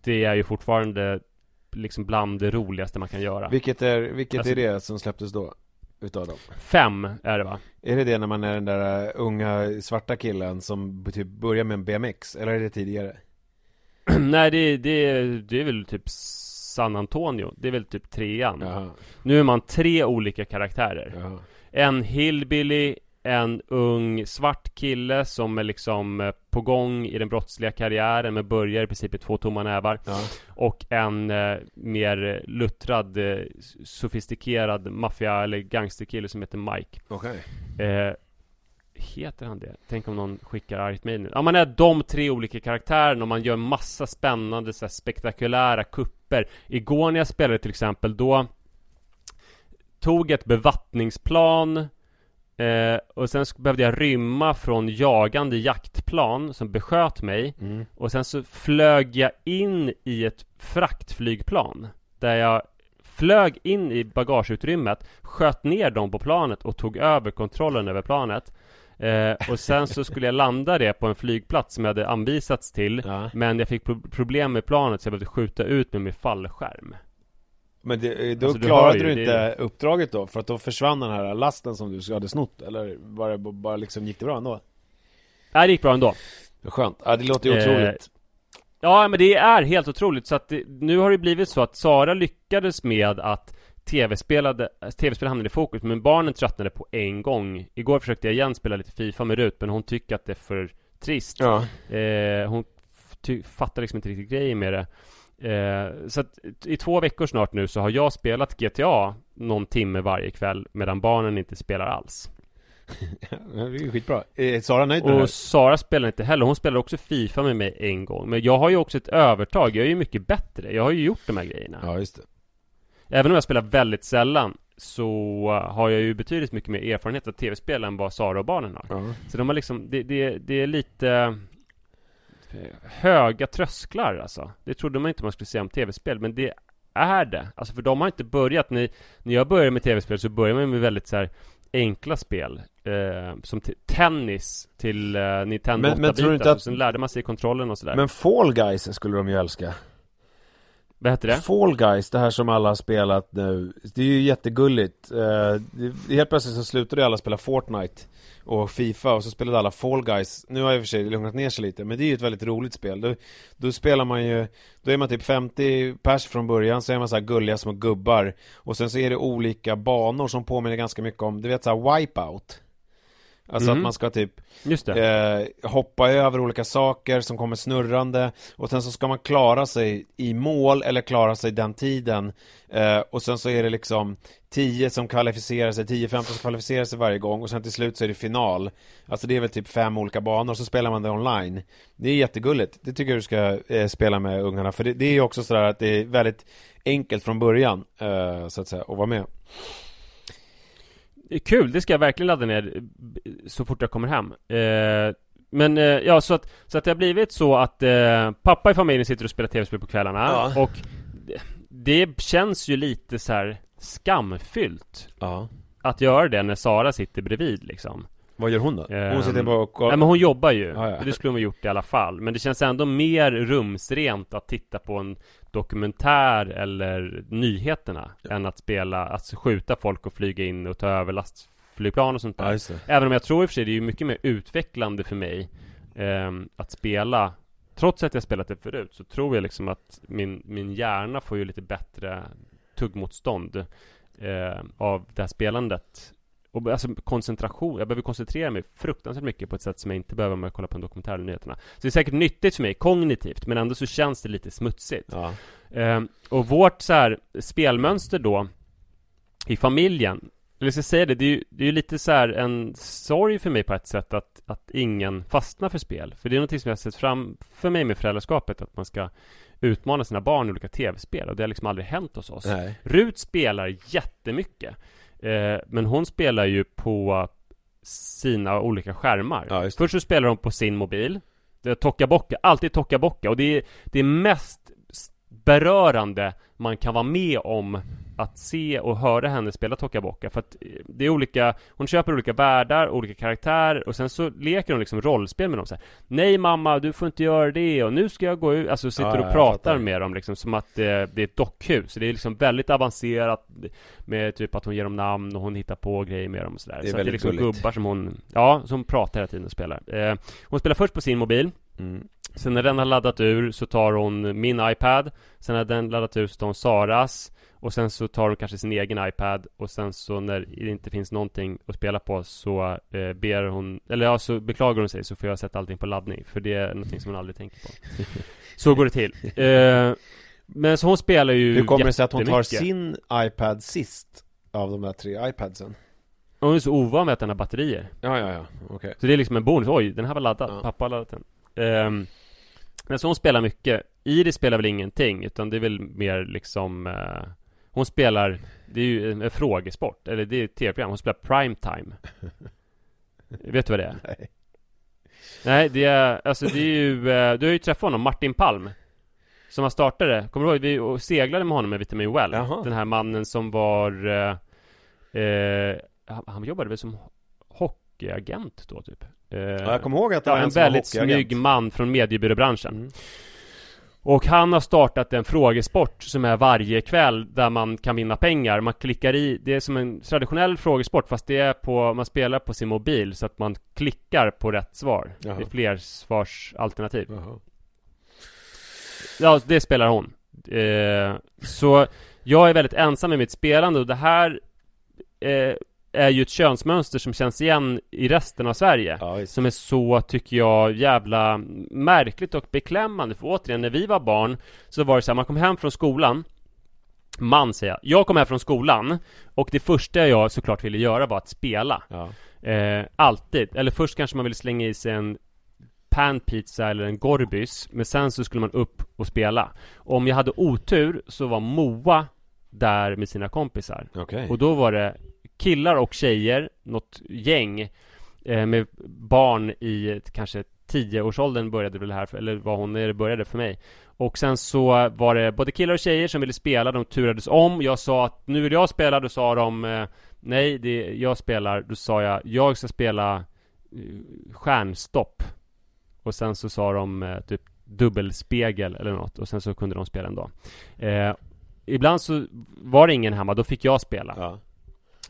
det är ju fortfarande liksom bland det roligaste man kan göra. Vilket är, vilket Alltså- är det som släpptes då? Utav dem? Fem är det va? Är det det när man är den där uh, unga svarta killen som typ börjar med en BMX? Eller är det tidigare? Nej det, det, det är väl typ San Antonio, det är väl typ trean. Jaha, Nu är man tre olika karaktärer. jaha. En hillbilly, en ung svart kille som är liksom eh, på gång i den brottsliga karriären men börjar i princip i två tomma nävar. Ja. Och en eh, mer luttrad, eh, sofistikerad maffia eller gangsterkille som heter Mike. Okej. Eh, heter han det? Tänk om någon skickar argt mejl. Ja, man är de tre olika karaktärerna och man gör massa spännande, så spektakulära kupper. Igår när jag spelade till exempel, då tog ett bevattningsplan eh, och sen behövde jag rymma från jagande jaktplan som besköt mig. Mm. Och sen så flög jag in i ett fraktflygplan Där jag flög in i bagageutrymmet Sköt ner dem på planet och tog över kontrollen över planet eh, Och sen så skulle jag landa det på en flygplats som jag hade anvisats till Ja. Men jag fick pro- problem med planet så jag behövde skjuta ut med min fallskärm Men det, då Alltså, klarade ju, du det inte är- uppdraget då? För att då försvann den här lasten som du hade snott? Eller var det bara liksom, gick det bra ändå? Nej, det gick bra ändå. Skönt, ja det låter ju Eh, otroligt Ja, men det är helt otroligt. Så att det, nu har det blivit så att Sara lyckades med att tv-spel hamnade i fokus, men barnen tröttnade på en gång. Igår försökte jag igen spela lite Fifa med Rut, men hon tycker att det är för trist. Ja, Eh, hon fattar liksom inte riktigt grejen med det. Eh, så att i två veckor snart nu så har jag spelat GTA någon timme varje kväll medan barnen inte spelar alls. det är ju skitbra Är Sara nöjd med det här? Och Sara spelar inte heller. Hon spelar också Fifa med mig en gång. Men jag har ju också ett övertag. Jag är ju mycket bättre. Jag har ju gjort de här grejerna. Ja, just det Även om jag spelar väldigt sällan så har jag ju betydligt mycket mer erfarenhet av tv-spel än vad Sara och barnen har. ja. Så de har liksom, det, det, det är lite höga trösklar alltså. Det trodde man inte man skulle säga om tv-spel, men det är det. Alltså för de har inte börjat, när, när jag började med tv-spel så började man med väldigt så här enkla spel. Eh, som t- tennis till eh, Nintendo Men- men 8 tror du inte att- Sen lärde man sig kontrollen och sådär. Men Fall Guys skulle de ju älska vad heter det? Fall Guys, det här som alla har spelat nu. Det är ju jättegulligt. Eh, Helt plötsligt så slutade ju alla spela Fortnite Och Fifa och så spelade alla Fall Guys. Nu har jag i och för sig lugnat ner sig lite Men det är ju ett väldigt roligt spel. Då, då spelar man ju Då är man typ 50 pers från början Så är man så här gulliga små gubbar. Och sen så är det olika banor som påminner ganska mycket om Du vet så här Wipeout. Alltså Mhm. att man ska typ eh, hoppa över olika saker som kommer snurrande och sen så ska man klara sig i mål eller klara sig den tiden. Eh, och sen så är det liksom 10 som kvalificerar sig, 10-15 som kvalificerar sig varje gång och sen till slut så är det final. Alltså det är väl typ fem olika banor så spelar man det online. Det är jättegulligt, det tycker jag du ska eh, spela med ungarna för det, det är ju också sådär att det är väldigt enkelt från början eh, så att säga att vara med Kul, det ska jag verkligen ladda ner eh, så fort jag kommer hem. Eh, men eh, ja, så att, så att det har blivit så att eh, pappa i familjen sitter och spelar tv-spel på kvällarna Ja. och det, det känns ju lite så här skamfyllt Ja att göra det när Sara sitter bredvid liksom. Vad gör hon då? Hon Ehm, sitter bara och Nej men hon jobbar ju, Ja, ja. det skulle hon ha gjort i alla fall. Men det känns ändå mer rumsrent att titta på en dokumentär eller nyheterna än att spela, att skjuta folk och flyga in och ta över lastflygplan och sånt där. Ja. Även om jag tror i och för sig det är ju mycket mer utvecklande för mig ehm, att spela Trots att jag spelat det förut så tror jag liksom att min, min hjärna får ju lite bättre tuggmotstånd eh, av det här spelandet. Och alltså koncentration, jag behöver koncentrera mig fruktansvärt mycket på ett sätt som jag inte behöver om jag kollar på en dokumentär eller nyheterna. Så det är säkert nyttigt för mig kognitivt, men ändå så känns det lite smutsigt. Ja. Ehm, och vårt så här spelmönster då i familjen eller jag ska säga det, det är ju, det är lite så här en sorg för mig på ett sätt att, att ingen fastnar för spel. För det är någonting som jag har sett fram för mig med föräldraskapet, att man ska utmana sina barn i olika tv-spel och det har liksom aldrig hänt hos oss. Nej. Rut spelar jättemycket. Eh, men hon spelar ju på sina olika skärmar. Ja. Först så spelar hon på sin mobil. Det är Tockabocka, alltid Tockabocka. Och det är, det är mest berörande man kan vara med om att se och höra henne spela Tockabocka. För att eh, det är olika, hon köper olika världar, olika karaktärer och sen så leker hon liksom rollspel med dem så här. Nej mamma, du får inte göra det och nu ska jag gå ut. Alltså sitter Ja, och pratar med dem liksom som att det, det är ett dockhus. Det är liksom väldigt avancerat med typ att hon ger dem namn och hon hittar på grejer med dem och sådär. Det är så att det är liksom gulligt. gubbar som hon, ja, som pratar hela tiden och spelar. Eh, hon spelar först på sin mobil. Mm. Sen när den har laddat ur så tar hon min iPad Sen när den laddat ur så tar hon Saras Och sen så tar hon kanske sin egen iPad Och sen så när det inte finns någonting att spela på så eh, ber hon Eller ja, så beklagar hon sig så får jag sätta allting på laddning För det är någonting som hon aldrig tänker på. Så går det till. Eh, Men så hon spelar ju Hur kommer det sig att hon tar sin iPad sist av de där tre iPadsen? Hon är så ovan med att den har batterier. Ja, ja, ja, okej. Så det är liksom en bonus, oj den här var laddad, Ja. pappa har laddat den. Ehm, Men så hon spelar mycket. Iris spelar väl ingenting utan det är väl mer liksom eh, Hon spelar Det är ju en, en frågesport, eller det är ett tv-program, hon spelar primetime Vet du vad det är? Nej. Nej det är, alltså det är ju, eh, du har ju träffat honom, Martin Palm Som har startat det, kommer du ihåg? Vi seglade med honom med Vitamin Well Jaha. Den här mannen som var eh, eh, han, han jobbade väl som hockeyagent då typ eh, Ja, jag kommer ihåg att det Ja, var en som var väldigt snygg man från mediebyråbranschen Mm. Och han har startat en frågesport som är varje kväll där man kan vinna pengar. Man klickar i, det är som en traditionell frågesport fast det är på, man spelar på sin mobil så att man klickar på rätt svar. Jaha. Det är fler svarsalternativ. Jaha. Ja, det spelar hon. Eh, så jag är väldigt ensam i mitt spelande och det här eh, är ju ett könsmönster som känns igen i resten av Sverige. Ja. Som är så, tycker jag, jävla märkligt och beklämmande. För återigen, när vi var barn så var det så här, man kom hem från skolan Man säger jag. Jag kom hem från skolan och det första jag såklart ville göra var att spela. Ja. Eh, alltid. Eller först kanske man ville slänga i sig en panpizza eller en Gorbys Men sen så skulle man upp och spela Om jag hade otur så var Moa där med sina kompisar Okej. Och då var det killar och tjejer, något gäng eh, Med barn i kanske 10-årsåldern började väl här, eller var hon när det började för mig. Och sen så var det både killar och tjejer som ville spela, de turades om. Jag sa att nu vill jag spela, då sa de eh, Nej, det, jag spelar, då sa jag Jag ska spela eh, stjärnstopp. Och sen så sa de eh, typ dubbelspegel eller något. Och sen så kunde de spela ändå. Eh, Ibland så var det ingen hemma, då fick jag spela. Ja.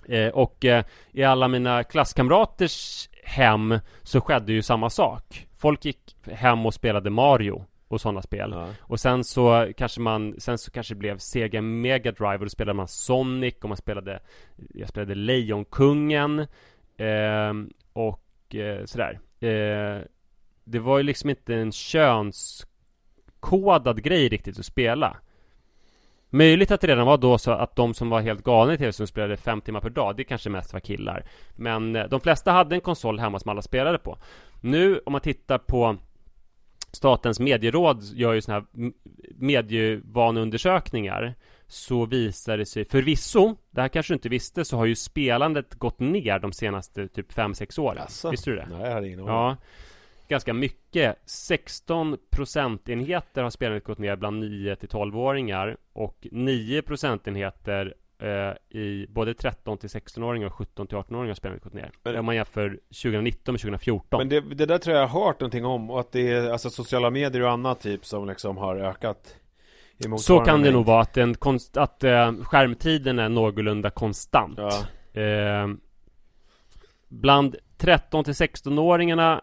Eh, och eh, i alla mina klasskamraters hem så skedde ju samma sak. Folk gick hem och spelade Mario och sådana spel. Ja. Och sen så kanske man, sen så kanske det blev Sega Mega Drive och då spelade man Sonic och man spelade Jag spelade Lejonkungen eh, Och eh, sådär eh, Det var ju liksom inte en könskodad grej riktigt att spela Möjligt att det redan var då så att de som var helt galna i tv som spelade fem timmar per dag Det kanske mest var killar Men eh, de flesta hade en konsol hemma som alla spelade på Nu om man tittar på Statens medieråd gör ju såna här medievaneundersökningar Så visar det sig förvisso Det här kanske du inte visste så har ju spelandet gått ner de senaste typ 5-6 åren Jaså? Visste du det? Nej, jag hade ingen aning. Ja Ganska mycket. 16 procentenheter har spelandet gått ner bland 9 till 12-åringar Och 9 procentenheter eh, i både 13 till 16-åringar och 17 till 18-åringar har spelandet gått ner. Men- Om man jämför 2019 med 2014 Men det, det där tror jag jag har hört någonting om och att det är alltså sociala medier och annat typ som liksom har ökat Så kan det nog vara att, en konst, att eh, skärmtiden är någorlunda konstant. Ja. eh, Bland 13 till 16-åringarna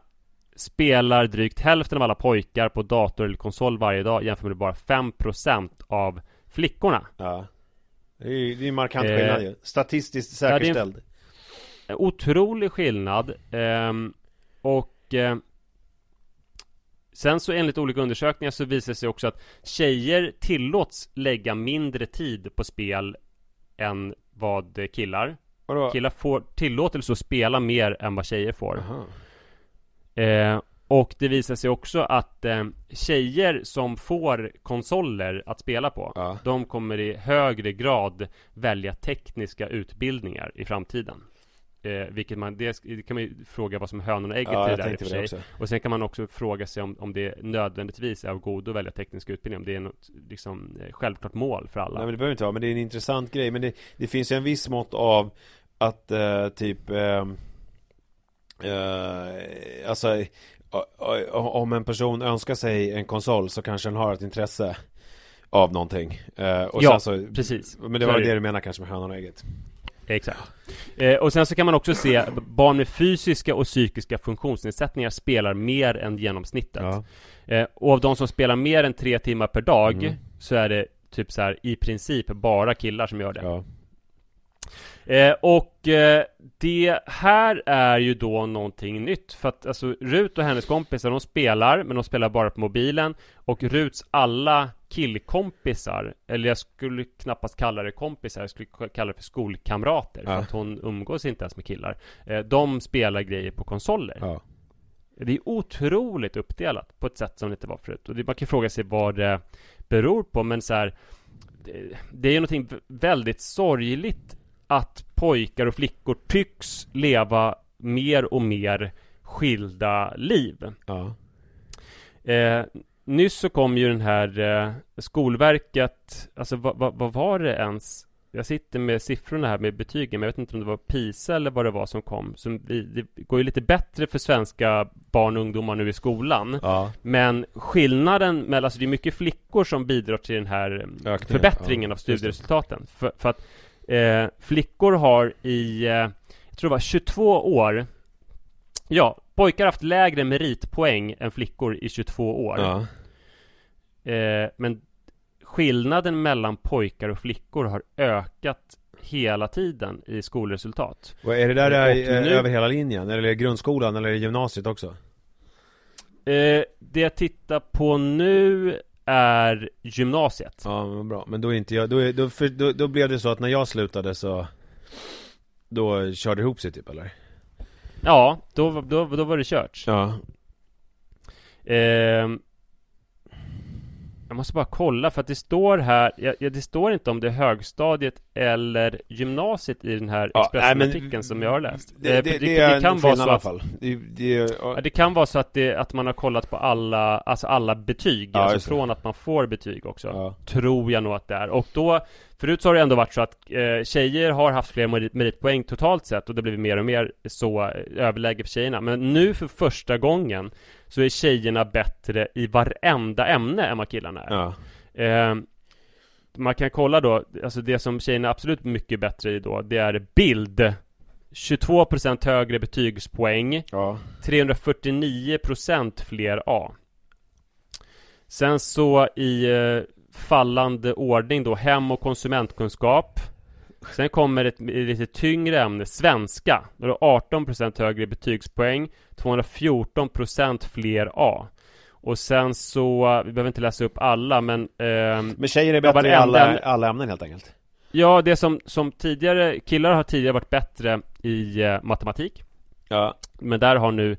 spelar drygt hälften av alla pojkar på dator eller konsol varje dag jämfört med bara 5% av flickorna. Ja. Det är ju markant Eh, skillnad ju. Statistiskt ja, säkerställd. En otrolig skillnad. ehm, och eh, sen så enligt olika undersökningar så visar det sig också att tjejer tillåts lägga mindre tid på spel än vad killar. Vadå? Killar får tillåtelse att spela mer än vad tjejer får. Aha. Eh, och det visar sig också att eh, tjejer som får konsoler att spela på Ja. De kommer i högre grad välja tekniska utbildningar i framtiden eh, Vilket man, det, kan man ju fråga vad som är hönan och ägget Ja, i det där i och för sig också. Och sen kan man också fråga sig om, om det nödvändigtvis är av godo att välja teknisk utbildning Om det är något liksom, eh, självklart mål för alla Nej men det behöver inte vara, men det är en intressant grej Men det, det finns ju en viss mått av att eh, typ eh, eh, Alltså om en person önskar sig en konsol så kanske den har ett intresse av någonting eh, och Ja, så, precis. Men det var det du menar kanske med hönan och ägget Exakt. Eh, och sen så kan man också se barn med fysiska och psykiska funktionsnedsättningar spelar mer än genomsnittet. Ja. Eh, och av de som spelar mer än tre timmar per dag Mm. så är det typ så här i princip bara killar som gör det. Ja, Eh, och eh, det här är ju då någonting nytt för att alltså Rut och hennes kompisar de spelar men de spelar bara på mobilen och Ruts alla killkompisar eller jag skulle knappast kalla det kompisar jag skulle kalla det för skolkamrater för Ja. att hon umgås inte ens med killar eh, De spelar grejer på konsoler ja. Det är otroligt uppdelat på ett sätt som det inte var förut och det, man kan fråga sig vad det beror på men så här det, det är ju någonting väldigt sorgligt att pojkar och flickor tycks leva mer och mer skilda liv. ja. Eh, nyss så kom ju den här eh, Skolverket, alltså vad, vad, vad var det ens jag sitter med siffrorna här med betygen, men jag vet inte om det var PISA eller vad det var som kom. Som, det går ju lite bättre för svenska barn och ungdomar nu i skolan. Ja. Men skillnaden mellan, alltså det är mycket flickor som bidrar till den här Ökningen, förbättringen ja, av studieresultaten. För, för att eh, flickor har i, eh, jag tror det var 22 år, ja, pojkar har haft lägre meritpoäng än flickor i 22 år. Ja. Eh, men skillnaden mellan pojkar och flickor har ökat hela tiden i skolresultat. Och är det där Och eh, nu- över hela linjen? Eller är det grundskolan eller är det gymnasiet också? Eh, det jag tittar på nu är gymnasiet. Ja, men bra. Men då är inte jag, då, är, då, för, då, då blev det så att när jag slutade så Då körde det ihop sig typ eller? Ja, då, då, då var det kört. Ja Ehm, jag måste bara kolla för att det står här, ja, det står inte om det är högstadiet eller gymnasiet i den här Ja, Expressen-artikeln som jag har läst. Det, Eh, det, för det, är kan vara så att, fall det, det, ja, det kan vara så att, det, att man har kollat på alla, alltså alla betyg, Ja, alltså det. från att man får betyg också. Tror jag nog att det är. Och då, förut så har det ändå varit så att eh, tjejer har haft fler merit, meritpoäng totalt sett och det blir mer och mer så eh, överläge för tjejerna. Men nu för första gången så är tjejerna bättre i varenda ämne än vad killarna är. ja. Eh, man kan kolla då, alltså det som tjejerna är absolut mycket bättre i då, det är bild. 22% högre betygspoäng, ja. 349% fler A. Sen så i eh, fallande ordning då, hem och konsumentkunskap. Sen kommer ett lite tyngre ämne, svenska. Då det 18% högre betygspoäng, 214% fler A. Och sen så, vi behöver inte läsa upp alla men ehm, Men tjejer är bättre i alla, alla ämnen helt enkelt Ja, det som, som tidigare, killar har tidigare varit bättre i eh, matematik Ja, Men där har nu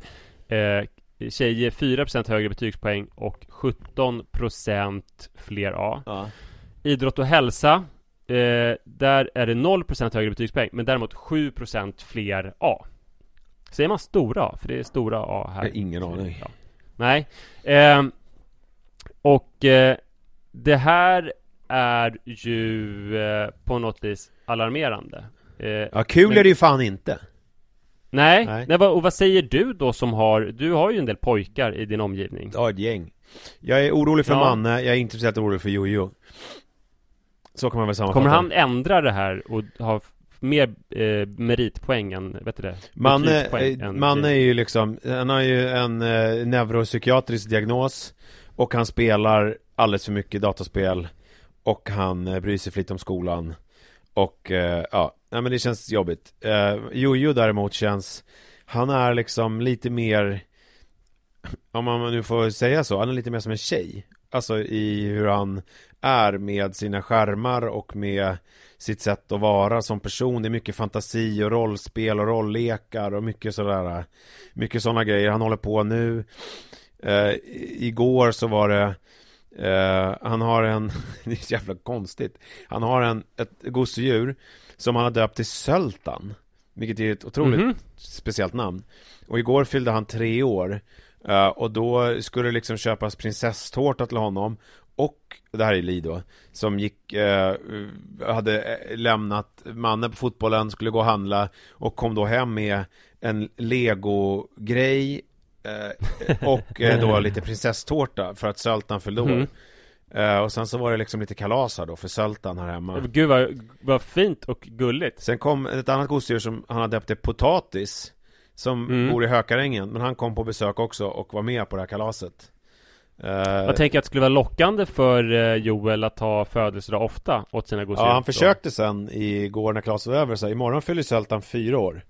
eh, tjejer 4% högre betygspoäng och 17% fler A ja. Idrott och hälsa eh, Där är det 0% högre betygspoäng men däremot 7% fler A Säger man stora A? För det är stora A här ingen aning. ja. Nej Ehm, Och eh, Det här är ju eh, på något vis alarmerande eh, ja kul Men- är det ju fan inte Nej, Nej. nej. och vad säger du då som har Du har ju en del pojkar i din omgivning Ja, ett gäng Jag är orolig för Ja. Manne, jag är inte speciellt orolig för Jojo Så kan man väl sammanfatta. Kommer han ändra det här och ha mer eh, meritpoäng än, vet du det? Betygspoäng eh, än Manne är ju liksom, han har ju en eh, neuropsykiatrisk diagnos Och han spelar alldeles för mycket dataspel Och han eh, bryr sig flitigt om skolan Och eh, ja, nej men det känns jobbigt. Eh, Jojo däremot känns Han är liksom lite mer Om man nu får säga så, han är lite mer som en tjej Alltså i hur han är med sina skärmar och med sitt sätt att vara som person. Det är mycket fantasi och rollspel och rolllekar och mycket sådär Mycket sådana grejer han håller på nu eh, Igår så var det eh, Han har en, det är så jävla konstigt Han har en, ett gosedjur Som han har döpt till Söltan Vilket är ett otroligt Mhm. speciellt namn Och igår fyllde han tre år eh, Och då skulle det liksom köpas prinsesstårta till honom. Och, det här är Li då Som gick, eh, hade eh, lämnat mannen på fotbollen, skulle gå och handla Och kom då hem med en Lego-grej eh, Och eh, då lite prinsesstårta för att Söltan fyllde år. Eh, Och sen så var det liksom lite kalas här då för Söltan här hemma. Gud vad, vad fint och gulligt. Sen kom ett annat gosedjur som han hade döpt till Potatis Som Mm. bor i Hökarängen Men han kom på besök också och var med på det här kalaset. Eh, Jag tänker att det skulle vara lockande för eh, Joel att ha födelsedag ofta åt sina gosedjur Ja han försökte sen igår när kalaset var över så här, imorgon fyller Söltan fyra år.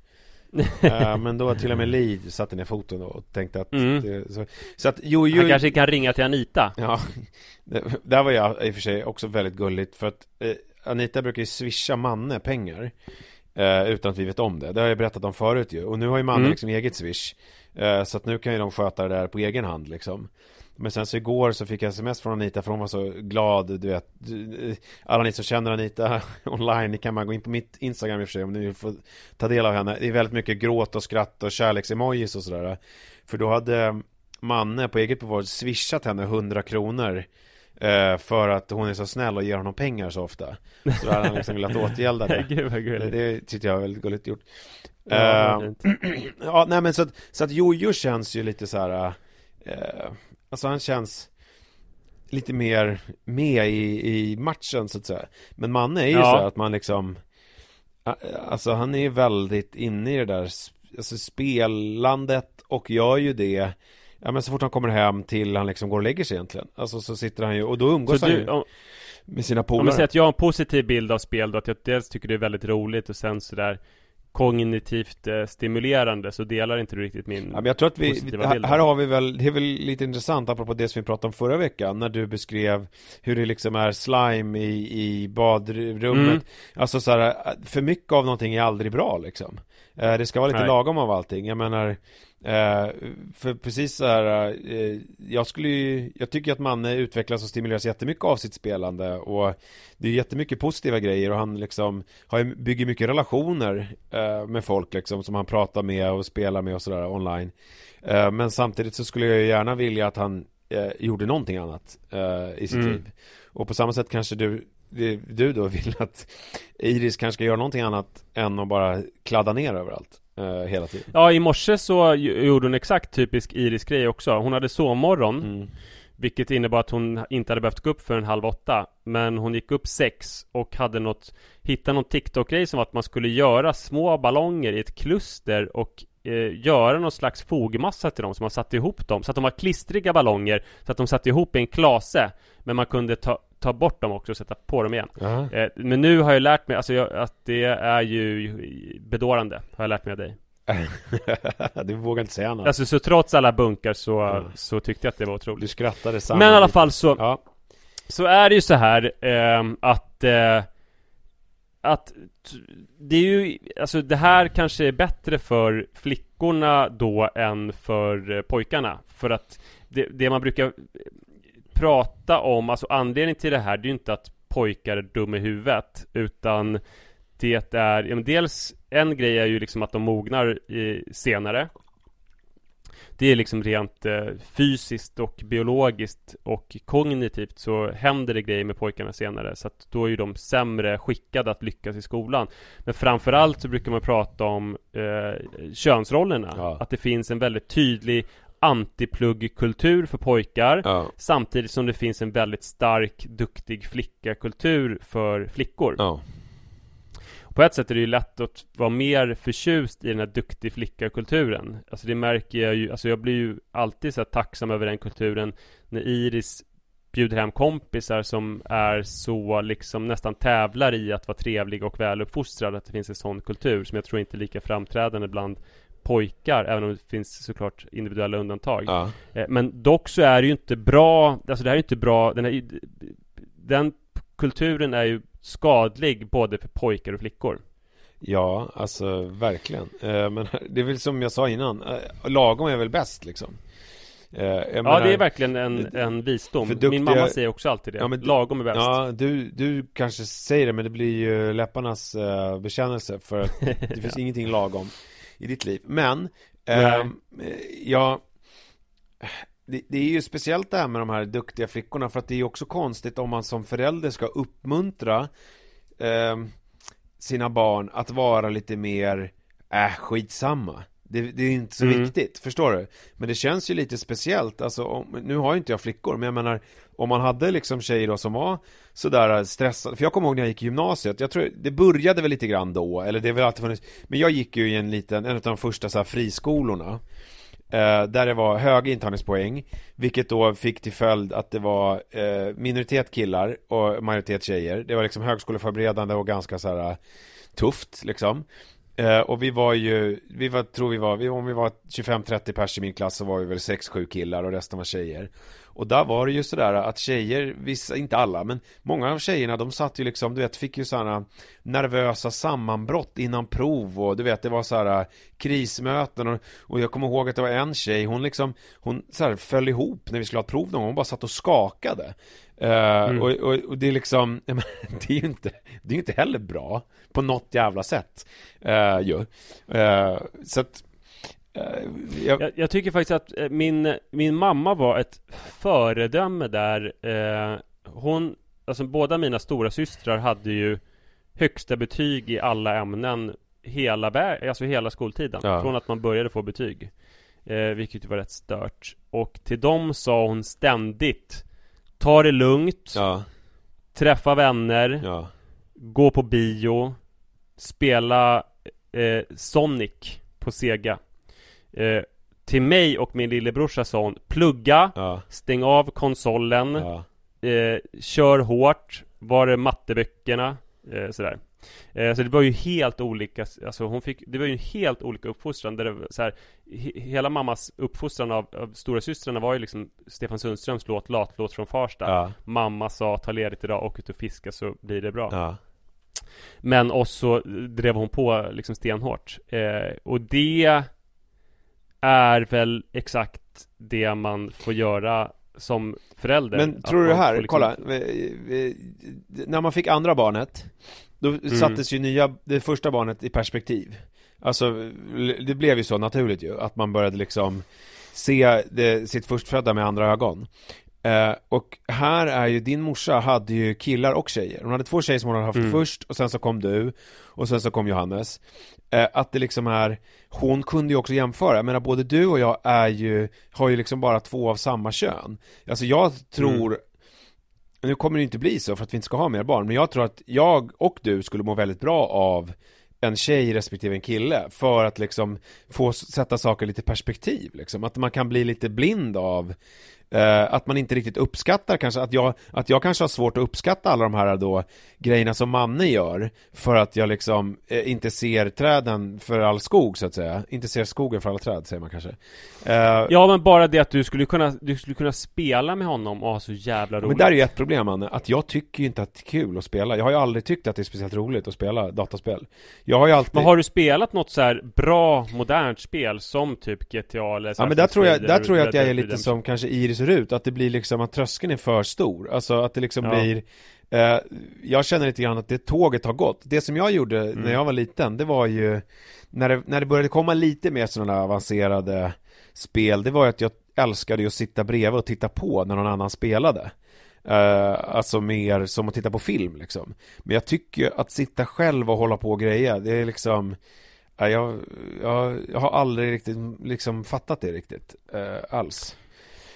Eh, Men då till och med Li satte ner foten och tänkte att Mm. det, så, så att jo, jo Han kanske kan ringa till Anita. Ja, det, där var jag i och för sig också väldigt gulligt för att eh, Anita brukar ju swisha Manne pengar eh, Utan att vi vet om det, det har jag berättat om förut ju. Och nu har ju Manne Mm. liksom eget swish. Eh, Så att nu kan ju de sköta det där på egen hand liksom. Men sen så igår så fick jag sms från Anita för hon var så glad, du vet. Du- Alla ni som känner Anita online, ni kan bara gå in på mitt Instagram i och för sig om ni vill få ta del av henne. Det är väldigt mycket gråt och skratt och kärleksemojis och sådär. För då hade Manne på eget bevåg swishat henne 100 kronor eh, För att hon är så snäll och ger honom pengar så ofta Så hade han liksom velat återgälda det Gud vad Det, gulligt det tyckte jag var väldigt gulligt gjort Ja, Eh, fint. Ja, nej men så att, så att Jojo känns ju lite så här. Eh, alltså han känns lite mer med i, i matchen så att säga. Men Manne är ju Ja. så att man liksom eh, Alltså han är ju väldigt inne i det där alltså spelandet och gör ju det Ja men så fort han kommer hem till han liksom går och lägger sig egentligen Alltså så sitter han ju och då umgås Så han du, ju om, med sina om polare vi säger att jag har en positiv bild av spel då, att jag dels tycker det är väldigt roligt och sen sådär kognitivt eh, stimulerande så delar inte du riktigt min Ja, men jag tror att vi, positiva här, här har vi väl, det är väl lite intressant apropå det som vi pratade om förra veckan när du beskrev hur det liksom är slime i, i badrummet. Mm. Alltså så här, för mycket av någonting är aldrig bra liksom. Eh, Det ska vara lite Nej. lagom av allting. Jag menar, eh, för precis så här, eh, jag skulle ju, jag tycker att Manne utvecklas och stimuleras jättemycket av sitt spelande och det är jättemycket positiva grejer och han liksom har, bygger mycket relationer eh, med folk liksom som han pratar med och spelar med och sådär online. Eh, men samtidigt så skulle jag ju gärna vilja att han eh, gjorde någonting annat eh, i sitt Mm. liv. Och på samma sätt kanske du, du då vill att Iris kanske ska göra någonting annat än att bara kladda ner överallt hela tiden. Ja, i morse så gjorde hon exakt typisk Iris-grej också. Hon hade sovmorgon, Mm. vilket innebar att hon inte hade behövt gå upp förrän halv åtta. Men hon gick upp sex och hade något, hittade någon TikTok-grej som var att man skulle göra små ballonger i ett kluster och eh, göra någon slags fogmassa till dem, så man satte ihop dem. Så att de var klistriga ballonger, så att de satt ihop i en klase. Men man kunde ta, ta bort dem också och sätta på dem igen. Ja. Eh, men nu har jag lärt mig, alltså jag, att det är ju bedårande, har jag lärt mig av dig. du vågar inte säga något. Alltså så trots alla bunkar så, Mm. så tyckte jag att det var Du otroligt. skrattade samma Men i alla fall så, Ja, så är det ju så här ehm, att eh, Att det är ju, alltså det här kanske är bättre för flickorna då än för eh, pojkarna. För att det, det man brukar eh, prata om, alltså anledningen till det här, det är ju inte att pojkar är dumma i huvudet, utan det är, ja, men dels en grej är ju liksom att de mognar i, senare. Det är liksom rent eh, fysiskt och biologiskt och kognitivt så händer det grejer med pojkarna senare så att då är ju de sämre skickade att lyckas i skolan. Men framförallt så brukar man prata om eh, könsrollerna. Ja. Att det finns en väldigt tydlig antipluggkultur för pojkar ja, Samtidigt som det finns en väldigt stark, duktig flickakultur för flickor. ja. På ett sätt är det ju lätt att vara mer förtjust i den här duktig flicka-kulturen. Alltså det märker jag ju, alltså jag blir ju alltid så här tacksam över den kulturen när Iris bjuder hem kompisar som är så liksom nästan tävlar i att vara trevlig och väluppfostrad. Att det finns en sån kultur som jag tror inte är lika framträdande bland pojkar, även om det finns såklart individuella undantag. ja. Eh, Men dock så är det ju inte bra, alltså det här är ju inte bra, den, här, den kulturen är ju skadlig både för pojkar och flickor. Ja, alltså verkligen. Eh, men det är väl som jag sa innan, eh, lagom är väl bäst liksom. Jag Ja, menar- det är verkligen en, en visdom. duktiga- Min mamma säger också alltid det. Ja, men Lagom är bäst. Ja, du, du kanske säger det men det blir ju läpparnas uh, bekännelse för att det finns ingenting lagom i ditt liv. Men, ehm, eh, ja, det, det är ju speciellt det här med de här duktiga flickorna för att det är ju också konstigt om man som förälder ska uppmuntra ehm, sina barn att vara lite mer, äh, skitsamma. Det, det är inte så Mm. viktigt, förstår du? Men det känns ju lite speciellt, alltså om, nu har ju inte jag flickor, men jag menar om man hade liksom tjejer då som var sådär stressade, för jag kommer ihåg när jag gick i gymnasiet, jag tror det började väl lite grann då, eller det har väl alltid funnits, men jag gick ju i en liten, en av de första så här friskolorna eh, där det var höga intagningspoäng, vilket då fick till följd att det var eh, minoritet killar och majoritet tjejer. Det var liksom högskoleförberedande och ganska så här tufft liksom. Eh, och vi var ju, vi var, tror vi var, vi, om vi var 25-30 pers i min klass så var vi väl 6-7 killar och resten var tjejer. Och där var det ju sådär att tjejer, vissa, inte alla, men många av tjejerna de satt ju liksom, du vet, fick ju sådana nervösa sammanbrott innan prov och du vet, det var sådana eh, krismöten och, och jag kommer ihåg att det var en tjej, hon liksom, hon så föll ihop när vi skulle ha ett prov någon gång, hon bara satt och skakade. Eh, och, och, och det är liksom, det är ju inte, det är inte heller bra på något jävla sätt. Uh, ju. Eh, så att, jag, Jag, jag tycker faktiskt att min, min mamma var ett föredöme där hon, alltså båda mina stora systrar hade ju högsta betyg i alla ämnen hela alltså hela skoltiden. Ja. Från att man började få betyg. Eh, vilket var rätt stört. Och till dem sa hon ständigt Ta det lugnt, Ja, träffa vänner, ja, gå på bio, spela eh, Sonic på Sega. Eh, till mig och min lillebrorsa sa hon Plugga, ja, stäng av konsolen, eh, kör hårt, var är matteböckerna? Eh, sådär. Eh, så det var ju helt olika, alltså hon fick, det var ju en helt olika uppfostran där det så här, he, Hela mammas uppfostran av, av stora systrarna var ju liksom Stefan Sundströms låt Latlåt från Farsta Ja. Mamma sa ta ledigt idag, åk ut och fiska så blir det bra ja. Men oss så drev hon på liksom stenhårt eh, Och det är väl exakt det man får göra som förälder Men tror du det här, liksom- kolla När man fick andra barnet Då Mm. sattes ju nya, det första barnet i perspektiv. Alltså, det blev ju så naturligt ju Att man började liksom Se det, sitt förstfödda med andra ögon. Eh, Och här är ju, din morsa hade ju killar och tjejer. Hon hade två tjejer som hon hade haft Mm. först Och sen så kom du Och sen så kom Johannes. Eh, Att det liksom är Hon kunde ju också jämföra. Jag menar både du och jag är ju Har ju liksom bara två av samma kön. Alltså jag tror nu kommer det inte bli så för att vi inte ska ha mer barn Men jag tror att jag och du skulle må väldigt bra av en tjej respektive en kille för att liksom få sätta saker lite perspektiv liksom. Att man kan bli lite blind av eh, att man inte riktigt uppskattar kanske att jag, att jag kanske har svårt att uppskatta alla de här då grejerna som Manne gör för att jag liksom eh, inte ser träden för all skog så att säga. Inte ser skogen för alla träd säger man kanske. Eh, Ja men bara det att du skulle kunna, du skulle kunna spela med honom och ha så jävla roligt Men där är ju ett problem Anne, att jag tycker ju inte att det är kul att spela. Jag har ju aldrig tyckt att det är speciellt roligt att spela dataspel. Jag har ju alltid Men har du spelat något så här bra, modernt spel som typ GTA eller Ja men där tror jag, där tror jag att jag är lite som kanske Iris och Rut, att det blir liksom att tröskeln är för stor Alltså att det liksom Ja. blir eh, Jag känner lite grann att det tåget har gått Det som jag gjorde Mm. när jag var liten, det var ju När det, när det började komma lite mer sådana avancerade spel Det var ju att jag älskade ju att sitta bredvid och titta på när någon annan spelade Eh, alltså mer som att titta på film liksom Men jag tycker att sitta själv och hålla på och greja, det är liksom Ja, jag, jag, jag har aldrig riktigt liksom fattat det riktigt eh, alls.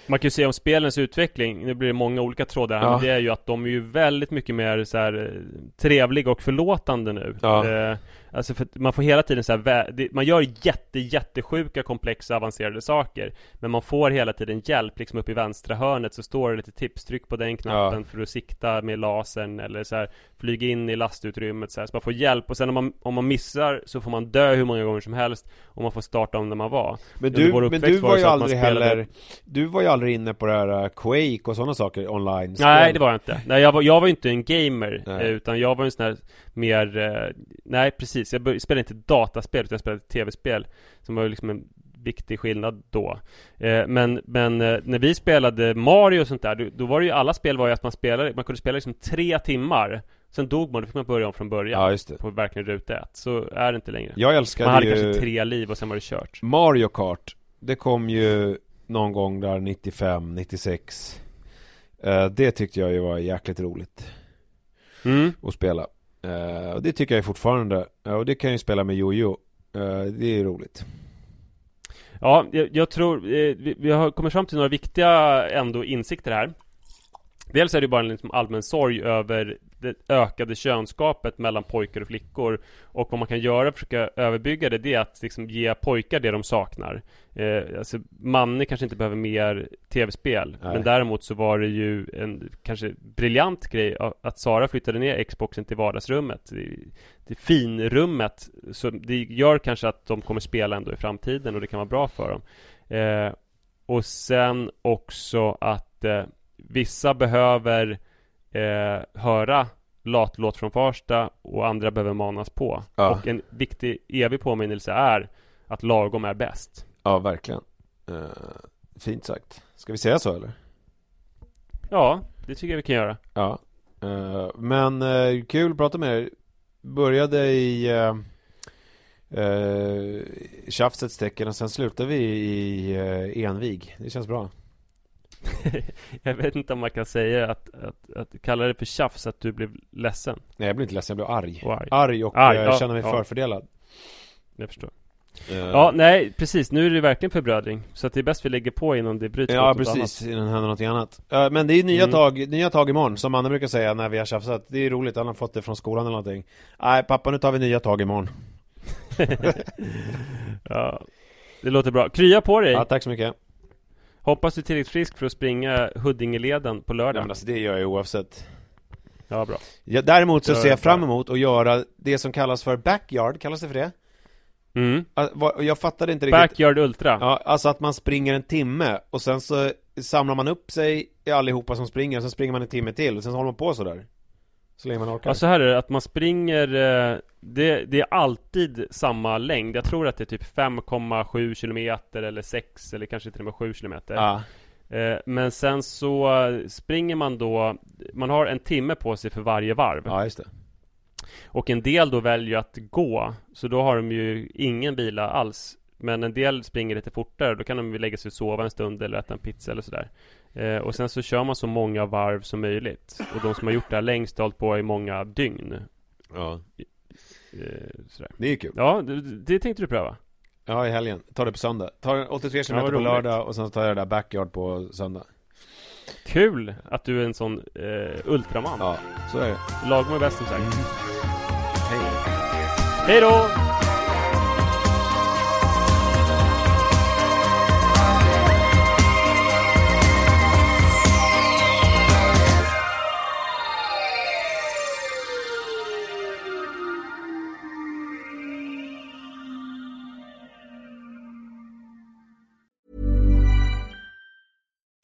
Man kan ju se om spelens utveckling, nu blir det många olika trådar här, Ja. men det är ju att de är ju väldigt mycket mer så här eh, trevliga och förlåtande nu. Ja. Eh, alltså för man får hela tiden så här, man gör jätte, jättesjuka, komplexa, avancerade saker. Men man får hela tiden hjälp, liksom upp i vänstra hörnet så står det lite tips, tryck på den knappen Ja. för att sikta med lasern eller så här, flyga in i lastutrymmet så här, så man får hjälp och sen om man, om man missar så får man dö hur många gånger som helst och man får starta om där man var. Men du, men du var var ju aldrig spelade- heller Du var ju aldrig inne på det här uh, Quake och sådana saker online Nej det var jag inte. Nej jag var, jag var inte en gamer Nej. eh, Utan jag var en sån här mer eh, Nej precis, jag bör- spelade inte dataspel utan jag spelade tv-spel Som var liksom en viktig skillnad då. Eh, Men, men eh, när vi spelade Mario och sånt där då, då var det ju alla spel var ju att man spelade Man kunde spela liksom tre timmar. Sen dog man, då fick man börja om från början. Ja just det. På verkligen ruta ett. Så är det inte längre. Jag Man älskade hade ju kanske tre liv och sen var det kört. Mario Kart Det kom ju någon gång där 95, 96 Eh, Det tyckte jag ju var jäkligt roligt mm. att spela Uh, Och det tycker jag fortfarande. Uh, Och det kan ju spela med Jojo. Uh, Det är roligt. Ja, jag, jag tror eh, vi, vi har kommit fram till några viktiga ändå insikter här. Dels är det bara en liksom allmän sorg över det ökade könskapet mellan pojkar och flickor och vad man kan göra för att försöka överbygga det, det är att liksom ge pojkar det de saknar. Eh, alltså, Manne kanske inte behöver mer tv-spel, Nej. men däremot så var det ju en kanske briljant grej att Sara flyttade ner Xboxen till vardagsrummet, till finrummet. Så det gör kanske att de kommer spela ändå i framtiden och det kan vara bra för dem. Eh, och sen också att eh, vissa behöver eh, höra latlåt från Farsta och andra behöver manas på. Ja. Och en viktig evig påminnelse är att lagom är bäst. Ja, verkligen Eh, Fint sagt Ska vi säga så eller? Ja, det tycker jag vi kan göra. Ja Eh, Men eh, kul att prata med er Började i uh, uh, tjafsets tecken och sen slutade vi i uh, envig Det känns bra jag vet inte om man kan säga att, att, att kalla det för tjafs att du blev ledsen. Nej jag blir inte ledsen, jag blir arg. Och arg. Arg och Arg, eh, ja, känner mig ja. förfördelad. Jag förstår. Eh, Ja, nej precis. Nu är det verkligen förbrödring. Så att det är bäst vi lägger på innan det bryts Ja precis, innan det händer någonting annat Eh, Men det är nya, Mm. tag, nya tag imorgon, som Anna brukar säga när vi har tjafsat Det är roligt, han har fått det från skolan eller någonting Nej pappa, nu tar vi nya tag imorgon Ja, det låter bra. Krya på dig! Ja, tack så mycket Hoppas du är tillräckligt frisk för att springa Huddingeleden på lördag. men alltså, Det gör jag oavsett Ja, bra. ja, Däremot så ser jag fram emot att göra det som kallas för backyard, kallas det för det? Mm. Ah, Jag fattade inte riktigt Backyard Ultra. Ja, alltså att man springer en timme och sen så samlar man upp sig allihopa som springer, och sen springer man en timme till och sen så håller man på sådär Så länge man orkar. Ja, så här är det, att man springer eh, det, det är alltid samma längd. Jag tror att det är typ 5,7 kilometer eller 6 eller kanske till och med 7 kilometer. Ja, eh, Men sen så springer man då Man har en timme på sig för varje varv. Ja just det. Och en del då väljer att gå Så då har de ju ingen vila alls Men en del springer lite fortare Då kan de ju lägga sig och sova en stund eller äta en pizza eller sådär eh, Och sen så kör man så många varv som möjligt Och de som har gjort det här längst har hållit på i många dygn Ja, eh, sådär. det är kul Ja, det, det tänkte du pröva Ja, i helgen. Ta det på söndag. Ta 83 km Ja, på roligt. lördag och sen så tar jag det där backyard på söndag. Kul att du är en sån eh, ultraman Ja, så är det. Lagom är bäst som sagt Hej. Hej då!